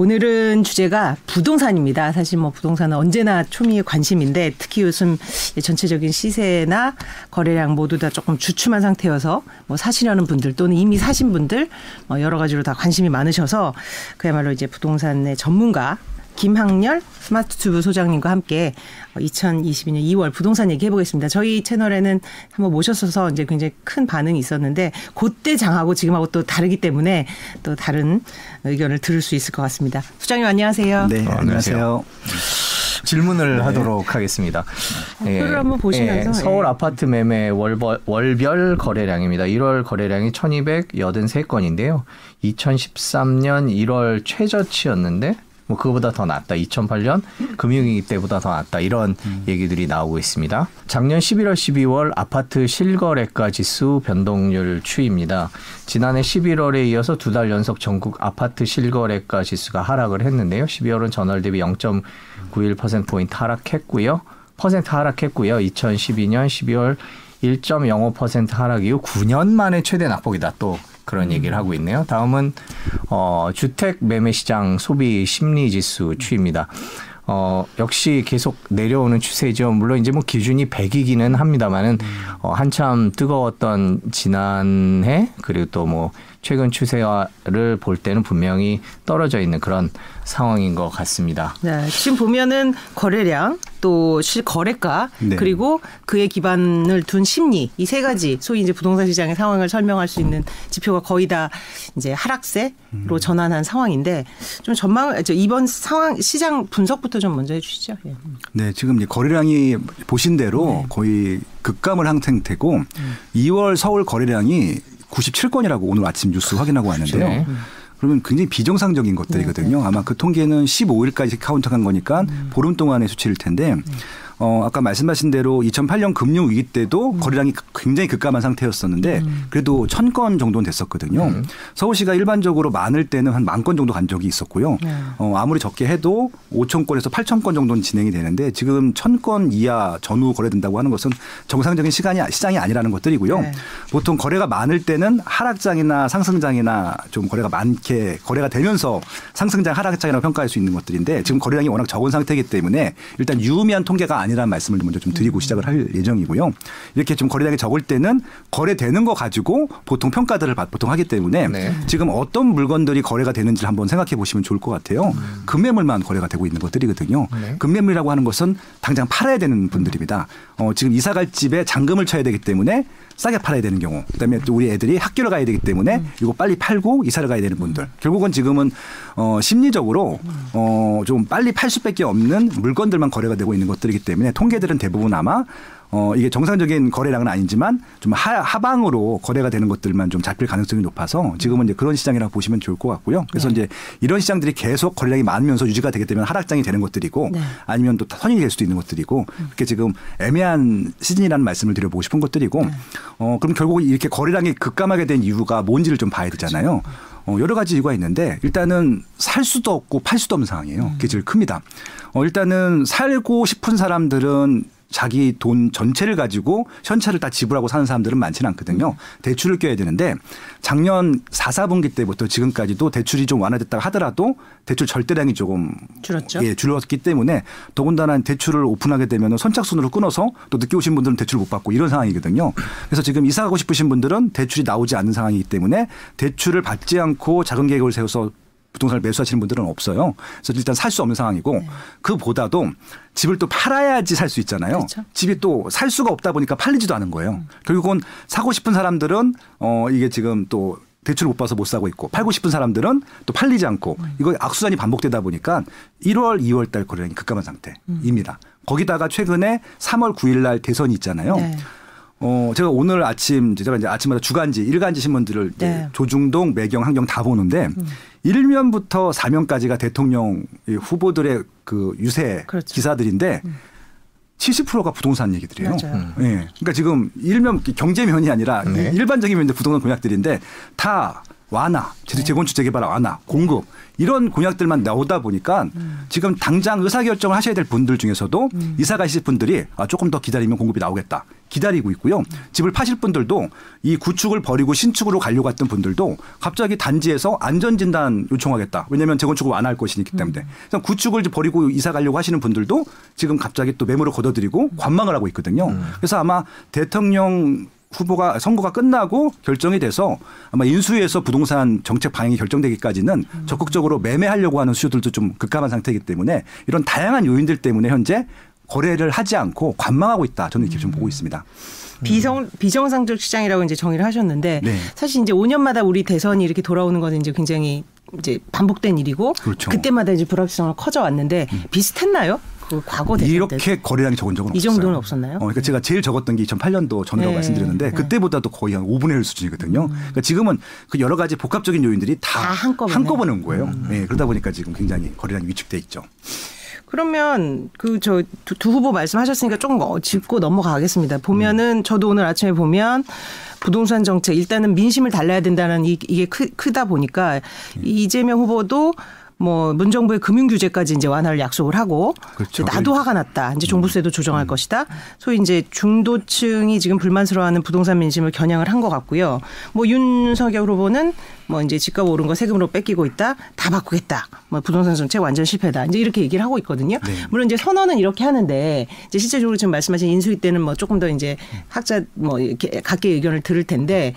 오늘은 주제가 부동산입니다. 사실 뭐 부동산은 언제나 초미의 관심인데 특히 요즘 전체적인 시세나 거래량 모두 다 조금 주춤한 상태여서 뭐 사시려는 분들 또는 이미 사신 분들 뭐 여러 가지로 다 관심이 많으셔서 그야말로 이제 부동산의 전문가 김학렬 스마트튜브 소장님과 함께 2022년 2월 부동산 얘기 해보겠습니다. 저희 채널에는 한번 모셨어서 이제 굉장히 큰 반응이 있었는데 그때 장하고 지금하고 또 다르기 때문에 또 다른 의견을 들을 수 있을 것 같습니다. 소장님 안녕하세요. 네, 어, 안녕하세요. 질문을 네. 하도록 하겠습니다. 예, 한번 보시면서 예, 서울 예. 아파트 매매 월버, 월별 거래량입니다. 1월 거래량이 1,283건인데요. 2013년 1월 최저치였는데 뭐 그거보다 더 낫다. 2008년 금융위기 때보다 더 낫다. 이런 음. 얘기들이 나오고 있습니다. 작년 11월, 12월 아파트 실거래가 지수 변동률 추이입니다. 지난해 11월에 이어서 두 달 연속 전국 아파트 실거래가 지수가 하락을 했는데요. 12월은 전월 대비 0.91% 포인트 하락했고요. 퍼센트 하락했고요. 2012년 12월 1.05% 하락 이후 9년 만에 최대 낙폭이다. 또 그런 음. 얘기를 하고 있네요. 다음은 어, 주택 매매 시장 소비 심리 지수 추입니다. 어, 역시 계속 내려오는 추세죠. 물론 이제 뭐 기준이 100이기는 합니다만은 어, 한참 뜨거웠던 지난해 그리고 또뭐 최근 추세를 볼 때는 분명히 떨어져 있는 그런 상황인 것 같습니다. 네, 지금 보면은 거래량 또 실거래가 네. 그리고 그에 기반을 둔 심리 이 세 가지 소위 이제 부동산 시장의 상황을 설명할 수 있는 지표가 거의 다 이제 하락세로 음. 전환한 상황인데 좀 전망 이번 상황 시장 분석부터 좀 먼저 해주시죠. 예. 네, 지금 거래량이 보신 대로 네. 거의 급감을 한 상태고 음. 2월 서울 거래량이 97건이라고 오늘 아침 뉴스 확인하고 왔는데요. 네. 그러면 굉장히 비정상적인 것들이거든요. 네, 네. 아마 그 통계는 15일까지 카운트한 거니까 음. 보름 동안의 수치일 텐데 네. 어, 아까 말씀하신 대로 2008년 금융 위기 때도 음. 거래량이 굉장히 급감한 상태였었는데 음. 그래도 천 건 정도는 됐었거든요. 음. 서울시가 일반적으로 많을 때는 한 만 건 정도 간 적이 있었고요. 네. 어, 아무리 적게 해도 5천 건에서 8천 건 정도는 진행이 되는데 지금 천 건 이하 전후 거래된다고 하는 것은 정상적인 시간이 시장이 아니라는 것들이고요. 네. 보통 거래가 많을 때는 하락장이나 상승장이나 좀 거래가 많게 거래가 되면서 상승장 하락장이라고 평가할 수 있는 것들인데 지금 거래량이 워낙 적은 상태이기 때문에 일단 유의미한 통계가 아니 아니라는 말씀을 먼저 좀 드리고 음. 시작을 할 예정이고요. 이렇게 좀 거래량이 적을 때는 거래되는 거 가지고 보통 평가들을 보통 하기 때문에 네. 지금 어떤 물건들이 거래가 되는지를 한번 생각해 보시면 좋을 것 같아요. 음. 금매물만 거래가 되고 있는 것들이거든요. 네. 금매물이라고 하는 것은 당장 팔아야 되는 분들입니다. 어, 지금 이사 갈 집에 잔금을 쳐야 되기 때문에 싸게 팔아야 되는 경우, 그다음에 또 우리 애들이 학교를 가야 되기 때문에 음. 이거 빨리 팔고 이사를 가야 되는 분들. 결국은 지금은 어 심리적으로 어 좀 빨리 팔 수밖에 없는 물건들만 거래가 되고 있는 것들이기 때문에 통계들은 대부분 아마 어, 이게 정상적인 거래량은 아니지만 좀 하, 하방으로 거래가 되는 것들만 좀 잡힐 가능성이 높아서 지금은 이제 그런 시장이라고 보시면 좋을 것 같고요. 그래서 네. 이제 이런 시장들이 계속 거래량이 많으면서 유지가 되기 때문에 하락장이 되는 것들이고 네. 아니면 또 선이 될 수도 있는 것들이고 그렇게 지금 애매한 시즌이라는 말씀을 드려보고 싶은 것들이고 네. 어, 그럼 결국 이렇게 거래량이 급감하게 된 이유가 뭔지를 좀 봐야 되잖아요. 어, 여러 가지 이유가 있는데 일단은 살 수도 없고 팔 수도 없는 상황이에요. 그게 제일 큽니다. 어, 일단은 살고 싶은 사람들은 자기 돈 전체를 가지고 현찰을 다 지불하고 사는 사람들은 많지는 않거든요. 대출을 껴야 되는데 작년 4, 4분기 때부터 지금까지도 대출이 좀 완화됐다고 하더라도 대출 절대량이 조금 줄었죠. 예, 줄었기 때문에 더군다나 대출을 오픈하게 되면 선착순으로 끊어서 또 늦게 오신 분들은 대출을 못 받고 이런 상황이거든요. 그래서 지금 이사 가고 싶으신 분들은 대출이 나오지 않는 상황이기 때문에 대출을 받지 않고 작은 계획을 세워서 부동산을 매수하시는 분들은 없어요. 그래서 일단 살 수 없는 상황이고 네. 그보다도 집을 또 팔아야지 살 수 있잖아요. 그렇죠. 집이 또 살 수가 없다 보니까 팔리지도 않은 거예요. 음. 결국은 사고 싶은 사람들은 어 이게 지금 또 대출을 못 봐서 못 사고 있고 팔고 싶은 사람들은 또 팔리지 않고 음. 이거 악순환이 반복되다 보니까 1월, 2월 달 거래량이 급감한 상태입니다. 음. 거기다가 최근에 3월 9일 날 대선이 있잖아요. 네. 어, 제가 오늘 아침, 제가 이제 아침마다 주간지, 일간지 신문들을 네. 조중동, 매경, 한경 다 보는데 음. 1면부터 4면까지가 대통령 후보들의 그 유세 그렇죠. 기사들인데 음. 70%가 부동산 얘기들이에요. 음. 예. 그러니까 지금 일면 경제면이 아니라 네. 일반적인 면인데 부동산 공약들인데 다 완화, 재건축 재개발 완화, 공급 이런 공약들만 나오다 보니까 음. 지금 당장 의사결정을 하셔야 될 분들 중에서도 음. 이사 가실 분들이 아, 조금 더 기다리면 공급이 나오겠다. 기다리고 있고요. 집을 파실 분들도 이 구축을 버리고 신축으로 가려고 했던 분들도 갑자기 단지에서 안전진단 요청하겠다. 왜냐하면 재건축을 완화할 것이기 때문에. 그래서 구축을 버리고 이사 가려고 하시는 분들도 지금 갑자기 또 매물을 걷어들이고 관망을 하고 있거든요. 음. 그래서 아마 대통령 후보가 선거가 끝나고 결정이 돼서 아마 인수위에서 부동산 정책 방향이 결정되기까지는 음. 적극적으로 매매하려고 하는 수요들도 좀 급감한 상태이기 때문에 이런 다양한 요인들 때문에 현재 거래를 하지 않고 관망하고 있다. 저는 이렇게 좀 보고 있습니다. 비정 비정상적 시장이라고 이제 정의를 하셨는데 네. 사실 이제 5년마다 우리 대선이 이렇게 돌아오는 것은 이제 굉장히 이제 반복된 일이고 그렇죠. 그때마다 이제 불확실성을 커져 왔는데 음. 비슷했나요? 그 과거 대선 이렇게 거래량이 적은 적은 이 정도는 없었나요? 어, 그러니까 제가 제일 적었던 게 2008년도 전이라고 네. 말씀드렸는데 네. 그때보다도 거의 한 5분의 1 수준이거든요. 음. 그러니까 지금은 그 여러 가지 복합적인 요인들이 다, 다 한꺼번에. 한꺼번에 온 거예요. 음. 네, 그러다 보니까 지금 굉장히 거래량이 위축돼 있죠. 그러면 그 저 두 후보 말씀하셨으니까 조금 짚고 넘어가겠습니다. 보면은 음. 저도 오늘 아침에 보면 부동산 정책 일단은 민심을 달래야 된다는 이게 크, 크다 보니까 음. 이재명 후보도 뭐 문정부의 금융 규제까지 이제 완화를 약속을 하고 그렇죠. 나도 화가 났다. 이제 종부세도 조정할 음. 것이다. 소위 이제 중도층이 지금 불만스러워하는 부동산 민심을 겨냥을 한 것 같고요. 뭐 윤석열 후보는 뭐 이제 집값 오른 거 세금으로 뺏기고 있다. 다 바꾸겠다. 뭐 부동산 정책 완전 실패다. 이제 이렇게 얘기를 하고 있거든요. 네. 물론 이제 선언은 이렇게 하는데 이제 실제적으로 지금 말씀하신 인수위 때는 뭐 조금 더 이제 학자 뭐 이렇게 각계 의견을 들을 텐데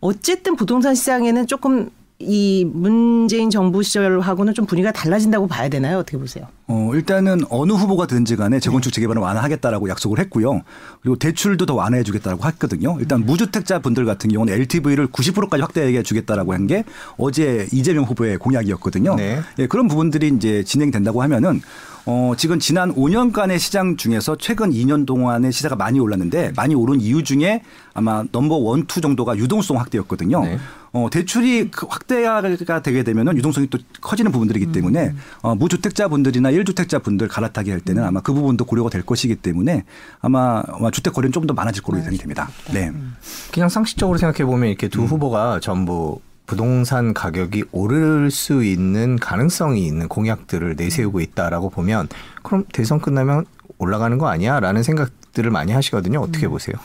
어쨌든 부동산 시장에는 조금 이 문재인 정부 시절하고는 좀 분위기가 달라진다고 봐야 되나요? 어떻게 보세요? 어, 일단은 어느 후보가 되든지 간에 재건축 재개발을 완화하겠다라고 약속을 했고요. 그리고 대출도 더 완화해 주겠다라고 했거든요. 일단 무주택자 분들 같은 경우는 LTV를 90%까지 확대해 주겠다라고 한 게 어제 이재명 후보의 공약이었거든요. 네. 예, 그런 부분들이 이제 진행된다고 하면은 어, 지금 지난 5년간의 시장 중에서 최근 2년 동안의 시세가 많이 올랐는데 많이 오른 이유 중에 아마 number one, two 정도가 유동성 확대였거든요. 네. 어, 대출이 그 확대가 되게 되면은 유동성이 또 커지는 부분들이기 때문에 음. 어, 무주택자 분들이나 1주택자 분들 갈아타기 할 때는 아마 그 부분도 고려가 될 것이기 때문에 아마 주택 거래는 좀더 많아질 거로 예상이 됩니다. 네. 그냥 상식적으로 생각해 보면 이렇게 두 음. 후보가 전부 부동산 가격이 오를 수 있는 가능성이 있는 공약들을 내세우고 있다라고 보면 그럼 대선 끝나면 올라가는 거 아니야라는 생각들을 많이 하시거든요. 어떻게 음. 보세요?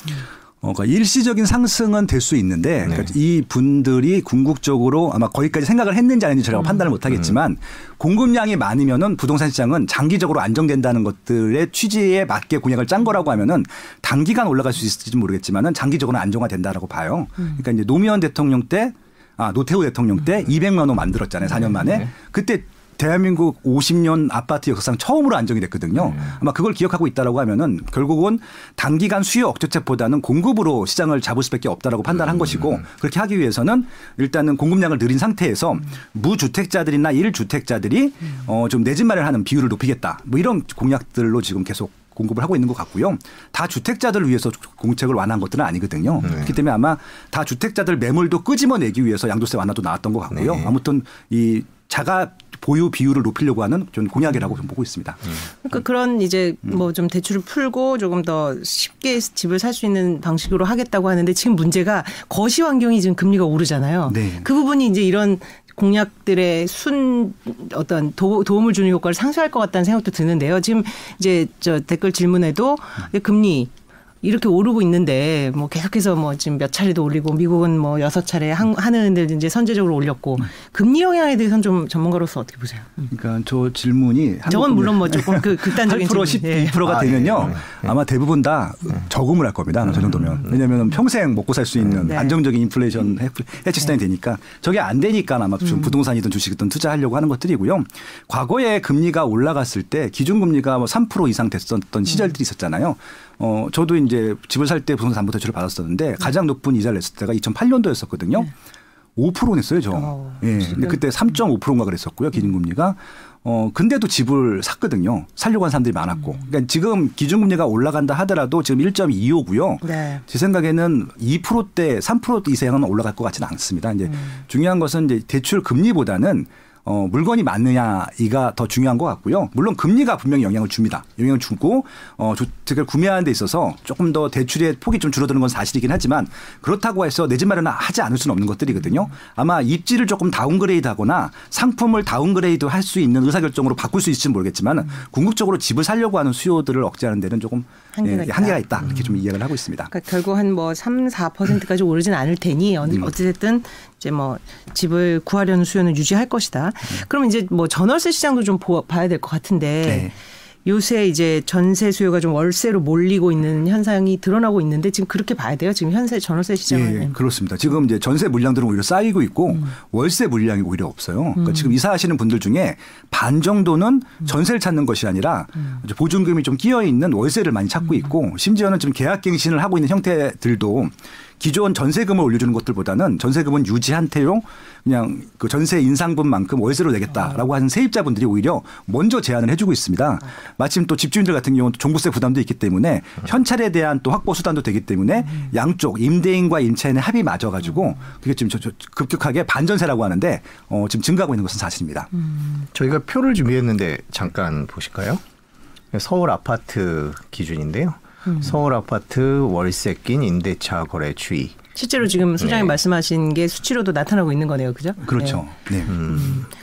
어, 그러니까 일시적인 상승은 될 수 있는데 네. 그러니까 이 분들이 궁극적으로 아마 거기까지 생각을 했는지 아닌지 제가 음. 판단을 못하겠지만 음. 공급량이 많으면은 부동산 시장은 장기적으로 안정된다는 것들의 취지에 맞게 공약을 짠 거라고 하면은 단기간 올라갈 수 있을지 모르겠지만은 장기적으로 안정화된다라고 봐요. 음. 그러니까 이제 노무현 대통령 때 아, 노태우 대통령 때 200만 원 만들었잖아요. 4년 만에. 네. 그때 대한민국 50년 아파트 역사상 처음으로 안정이 됐거든요. 네. 아마 그걸 기억하고 있다라고 하면은 결국은 단기간 수요 억제책보다는 공급으로 시장을 잡을 수밖에 없다라고 판단한 음. 것이고 그렇게 하기 위해서는 일단은 공급량을 늘린 상태에서 음. 무주택자들이나 1주택자들이 음. 어좀 내 집 마련하는 비율을 높이겠다. 뭐 이런 공약들로 지금 계속 공급을 하고 있는 것 같고요. 다 주택자들을 위해서 공책을 완화한 것들은 아니거든요. 네. 그렇기 때문에 아마 다 주택자들 매물도 끄집어내기 위해서 양도세 완화도 나왔던 것 같고요. 네. 아무튼 이 자가 보유 비율을 높이려고 하는 좀 공약이라고 좀 보고 있습니다. 음. 그러니까 그런 이제 음. 뭐좀 대출을 풀고 조금 더 쉽게 집을 살 수 있는 방식으로 하겠다고 하는데 지금 문제가 거시 환경이 지금 금리가 오르잖아요. 네. 그 부분이 이제 이런 공약들의 순 어떤 도, 움을 주는 효과를 상쇄할 것 같다는 생각도 드는데요. 지금 이제 저 댓글 질문에도 금리 이렇게 오르고 있는데 뭐 계속해서 뭐 지금 몇 차례도 올리고 미국은 뭐 여섯 차례 한, 하는데 이제 선제적으로 올렸고 음. 금리 영향에 대해서는 좀 전문가로서 어떻게 보세요? 음. 그러니까 저 질문이 저건 물론 뭐 조금 그 극단적인 8% 12%가 예. 되면요 아, 네. 네. 아마 대부분 다 네. 저금을 할 겁니다. 저 정도면 음. 왜냐하면 평생 먹고 살 수 있는 네. 안정적인 인플레이션 해치 수단이 네. 되니까 저게 안 되니까 아마 좀 음. 부동산이든 주식이든 투자하려고 하는 것들이고요. 과거에 금리가 올라갔을 때 기준금리가 뭐 3% 이상 됐었던 시절들이 있었잖아요. 어, 저도 이제 집을 살 때 부동산 담보 대출을 받았었는데 네. 가장 높은 이자를 냈을 때가 2008년도였었거든요. 네. 5% 냈어요, 저. 어, 예. 근데 그때 3.5%인가 그랬었고요, 기준금리가. 어, 근데도 집을 샀거든요. 살려고 한 사람들이 많았고. 음. 그러니까 지금 기준금리가 올라간다 하더라도 지금 1.25고요. 네. 제 생각에는 2%대, 3% 이상은 올라갈 것 같지는 않습니다. 이제 음. 중요한 것은 이제 대출 금리보다는 어, 물건이 맞느냐 이가 더 중요한 것 같고요. 물론 금리가 분명히 영향을 줍니다. 영향을 주고 어, 주택을 구매하는 데 있어서 조금 더 대출의 폭이 좀 줄어드는 건 사실이긴 하지만 그렇다고 해서 내 집 마련을 하지 않을 수는 없는 것들이거든요. 아마 입지를 조금 downgrade하거나 상품을 downgrade 할 수 있는 의사결정으로 바꿀 수 있을지는 모르겠지만 궁극적으로 집을 살려고 하는 수요들을 억제하는 데는 조금 한계가 예, 있다. 한계가 있다 이렇게 좀 이해를 하고 있습니다. 그러니까 결국 한 뭐 3, 4%까지 오르진 않을 테니 어- 음. 어찌됐든 이제 뭐 집을 구하려는 수요는 유지할 것이다. 그럼 이제 뭐 전월세 시장도 좀 보- 봐야 될 것 같은데 네. 요새 이제 전세 수요가 좀 월세로 몰리고 있는 현상이 드러나고 있는데 지금 그렇게 봐야 돼요. 지금 현재 전월세 시장은 예, 그렇습니다. 지금 이제 전세 물량들은 오히려 쌓이고 있고 음. 월세 물량이 오히려 없어요. 그러니까 지금 이사하시는 분들 중에 반 정도는 음. 전세를 찾는 것이 아니라 이제 보증금이 좀 끼어 있는 월세를 많이 음. 찾고 있고 심지어는 지금 계약갱신을 하고 있는 형태들도 기존 전세금을 올려주는 것들보다는 전세금은 유지한 태로 그냥 그 전세 인상분만큼 월세로 내겠다라고 하는 세입자분들이 오히려 먼저 제안을 해주고 있습니다. 마침 또 집주인들 같은 경우는 종부세 부담도 있기 때문에 현찰에 대한 또 확보 수단도 되기 때문에 양쪽 임대인과 임차인의 합이 맞아가지고 그게 지금 저- 저 급격하게 반전세라고 하는데 어, 지금 증가하고 있는 것은 사실입니다. 저희가 표를 준비했는데 잠깐 보실까요? 서울 아파트 기준인데요. 서울 아파트 월세 낀 임대차 거래 추이. 실제로 지금 소장님 네. 말씀하신 게 수치로도 나타나고 있는 거네요. 그죠? 그렇죠. 네.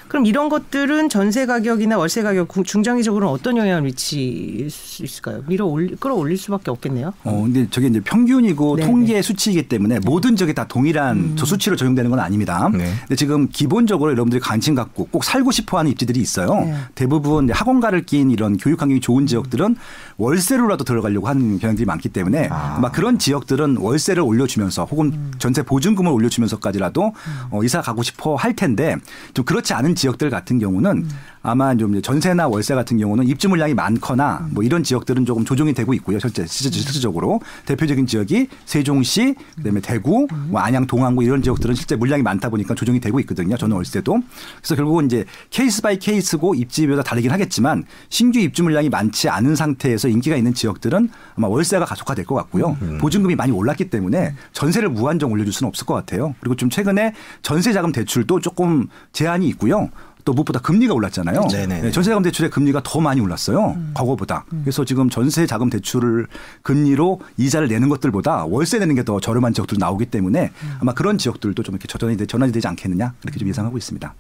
그럼 이런 것들은 전세 가격이나 월세 가격 구- 중장기적으로는 어떤 영향을 미칠 수 있을까요? 밀어 올리, 끌어올릴 수밖에 없겠네요. 어, 근데 저게 이제 평균이고 네, 통계 수치이기 때문에 모든 적이 다 동일한 저 수치로 적용되는 건 아닙니다. 네. 근데 지금 기본적으로 여러분들이 관심 갖고 꼭 살고 싶어 하는 입지들이 있어요. 네. 대부분 학원가를 낀 이런 교육 환경이 좋은 지역들은 월세로라도 들어가려고 하는 경향들이 많기 때문에 아마 그런 지역들은 월세를 올려주면서 혹은 전세 보증금을 올려주면서까지라도 어, 이사 가고 싶어 할 텐데 좀 그렇지 않은 지역들 같은 경우는 아마 좀 전세나 월세 같은 경우는 입주 물량이 많거나 뭐 이런 지역들은 조금 조정이 되고 있고요. 실제 실제- 실질적으로 대표적인 지역이 세종시, 그다음에 대구, 뭐 안양, 동안구 이런 지역들은 실제 물량이 많다 보니까 조정이 되고 있거든요. 저는 월세도. 그래서 결국은 이제 case by case고 입지마다 다르긴 하겠지만 신규 입주 물량이 많지 않은 상태에서 인기가 있는 지역들은 아마 월세가 가속화될 것 같고요. 보증금이 많이 올랐기 때문에 전세를 무한정 올려줄 수는 없을 것 같아요. 그리고 좀 최근에 전세 자금 대출도 조금 제한이 있고요. 또 무엇보다 금리가 올랐잖아요. 네네. 네, 전세자금 대출의 금리가 더 많이 올랐어요. 과거보다. 그래서 지금 전세자금 대출을 금리로 이자를 내는 것들보다 월세 내는 게 더 저렴한 지역도 나오기 때문에 아마 그런 지역들도 좀 이렇게 전환이, 되- 전환이 되지 않겠느냐 이렇게 좀 예상하고 있습니다.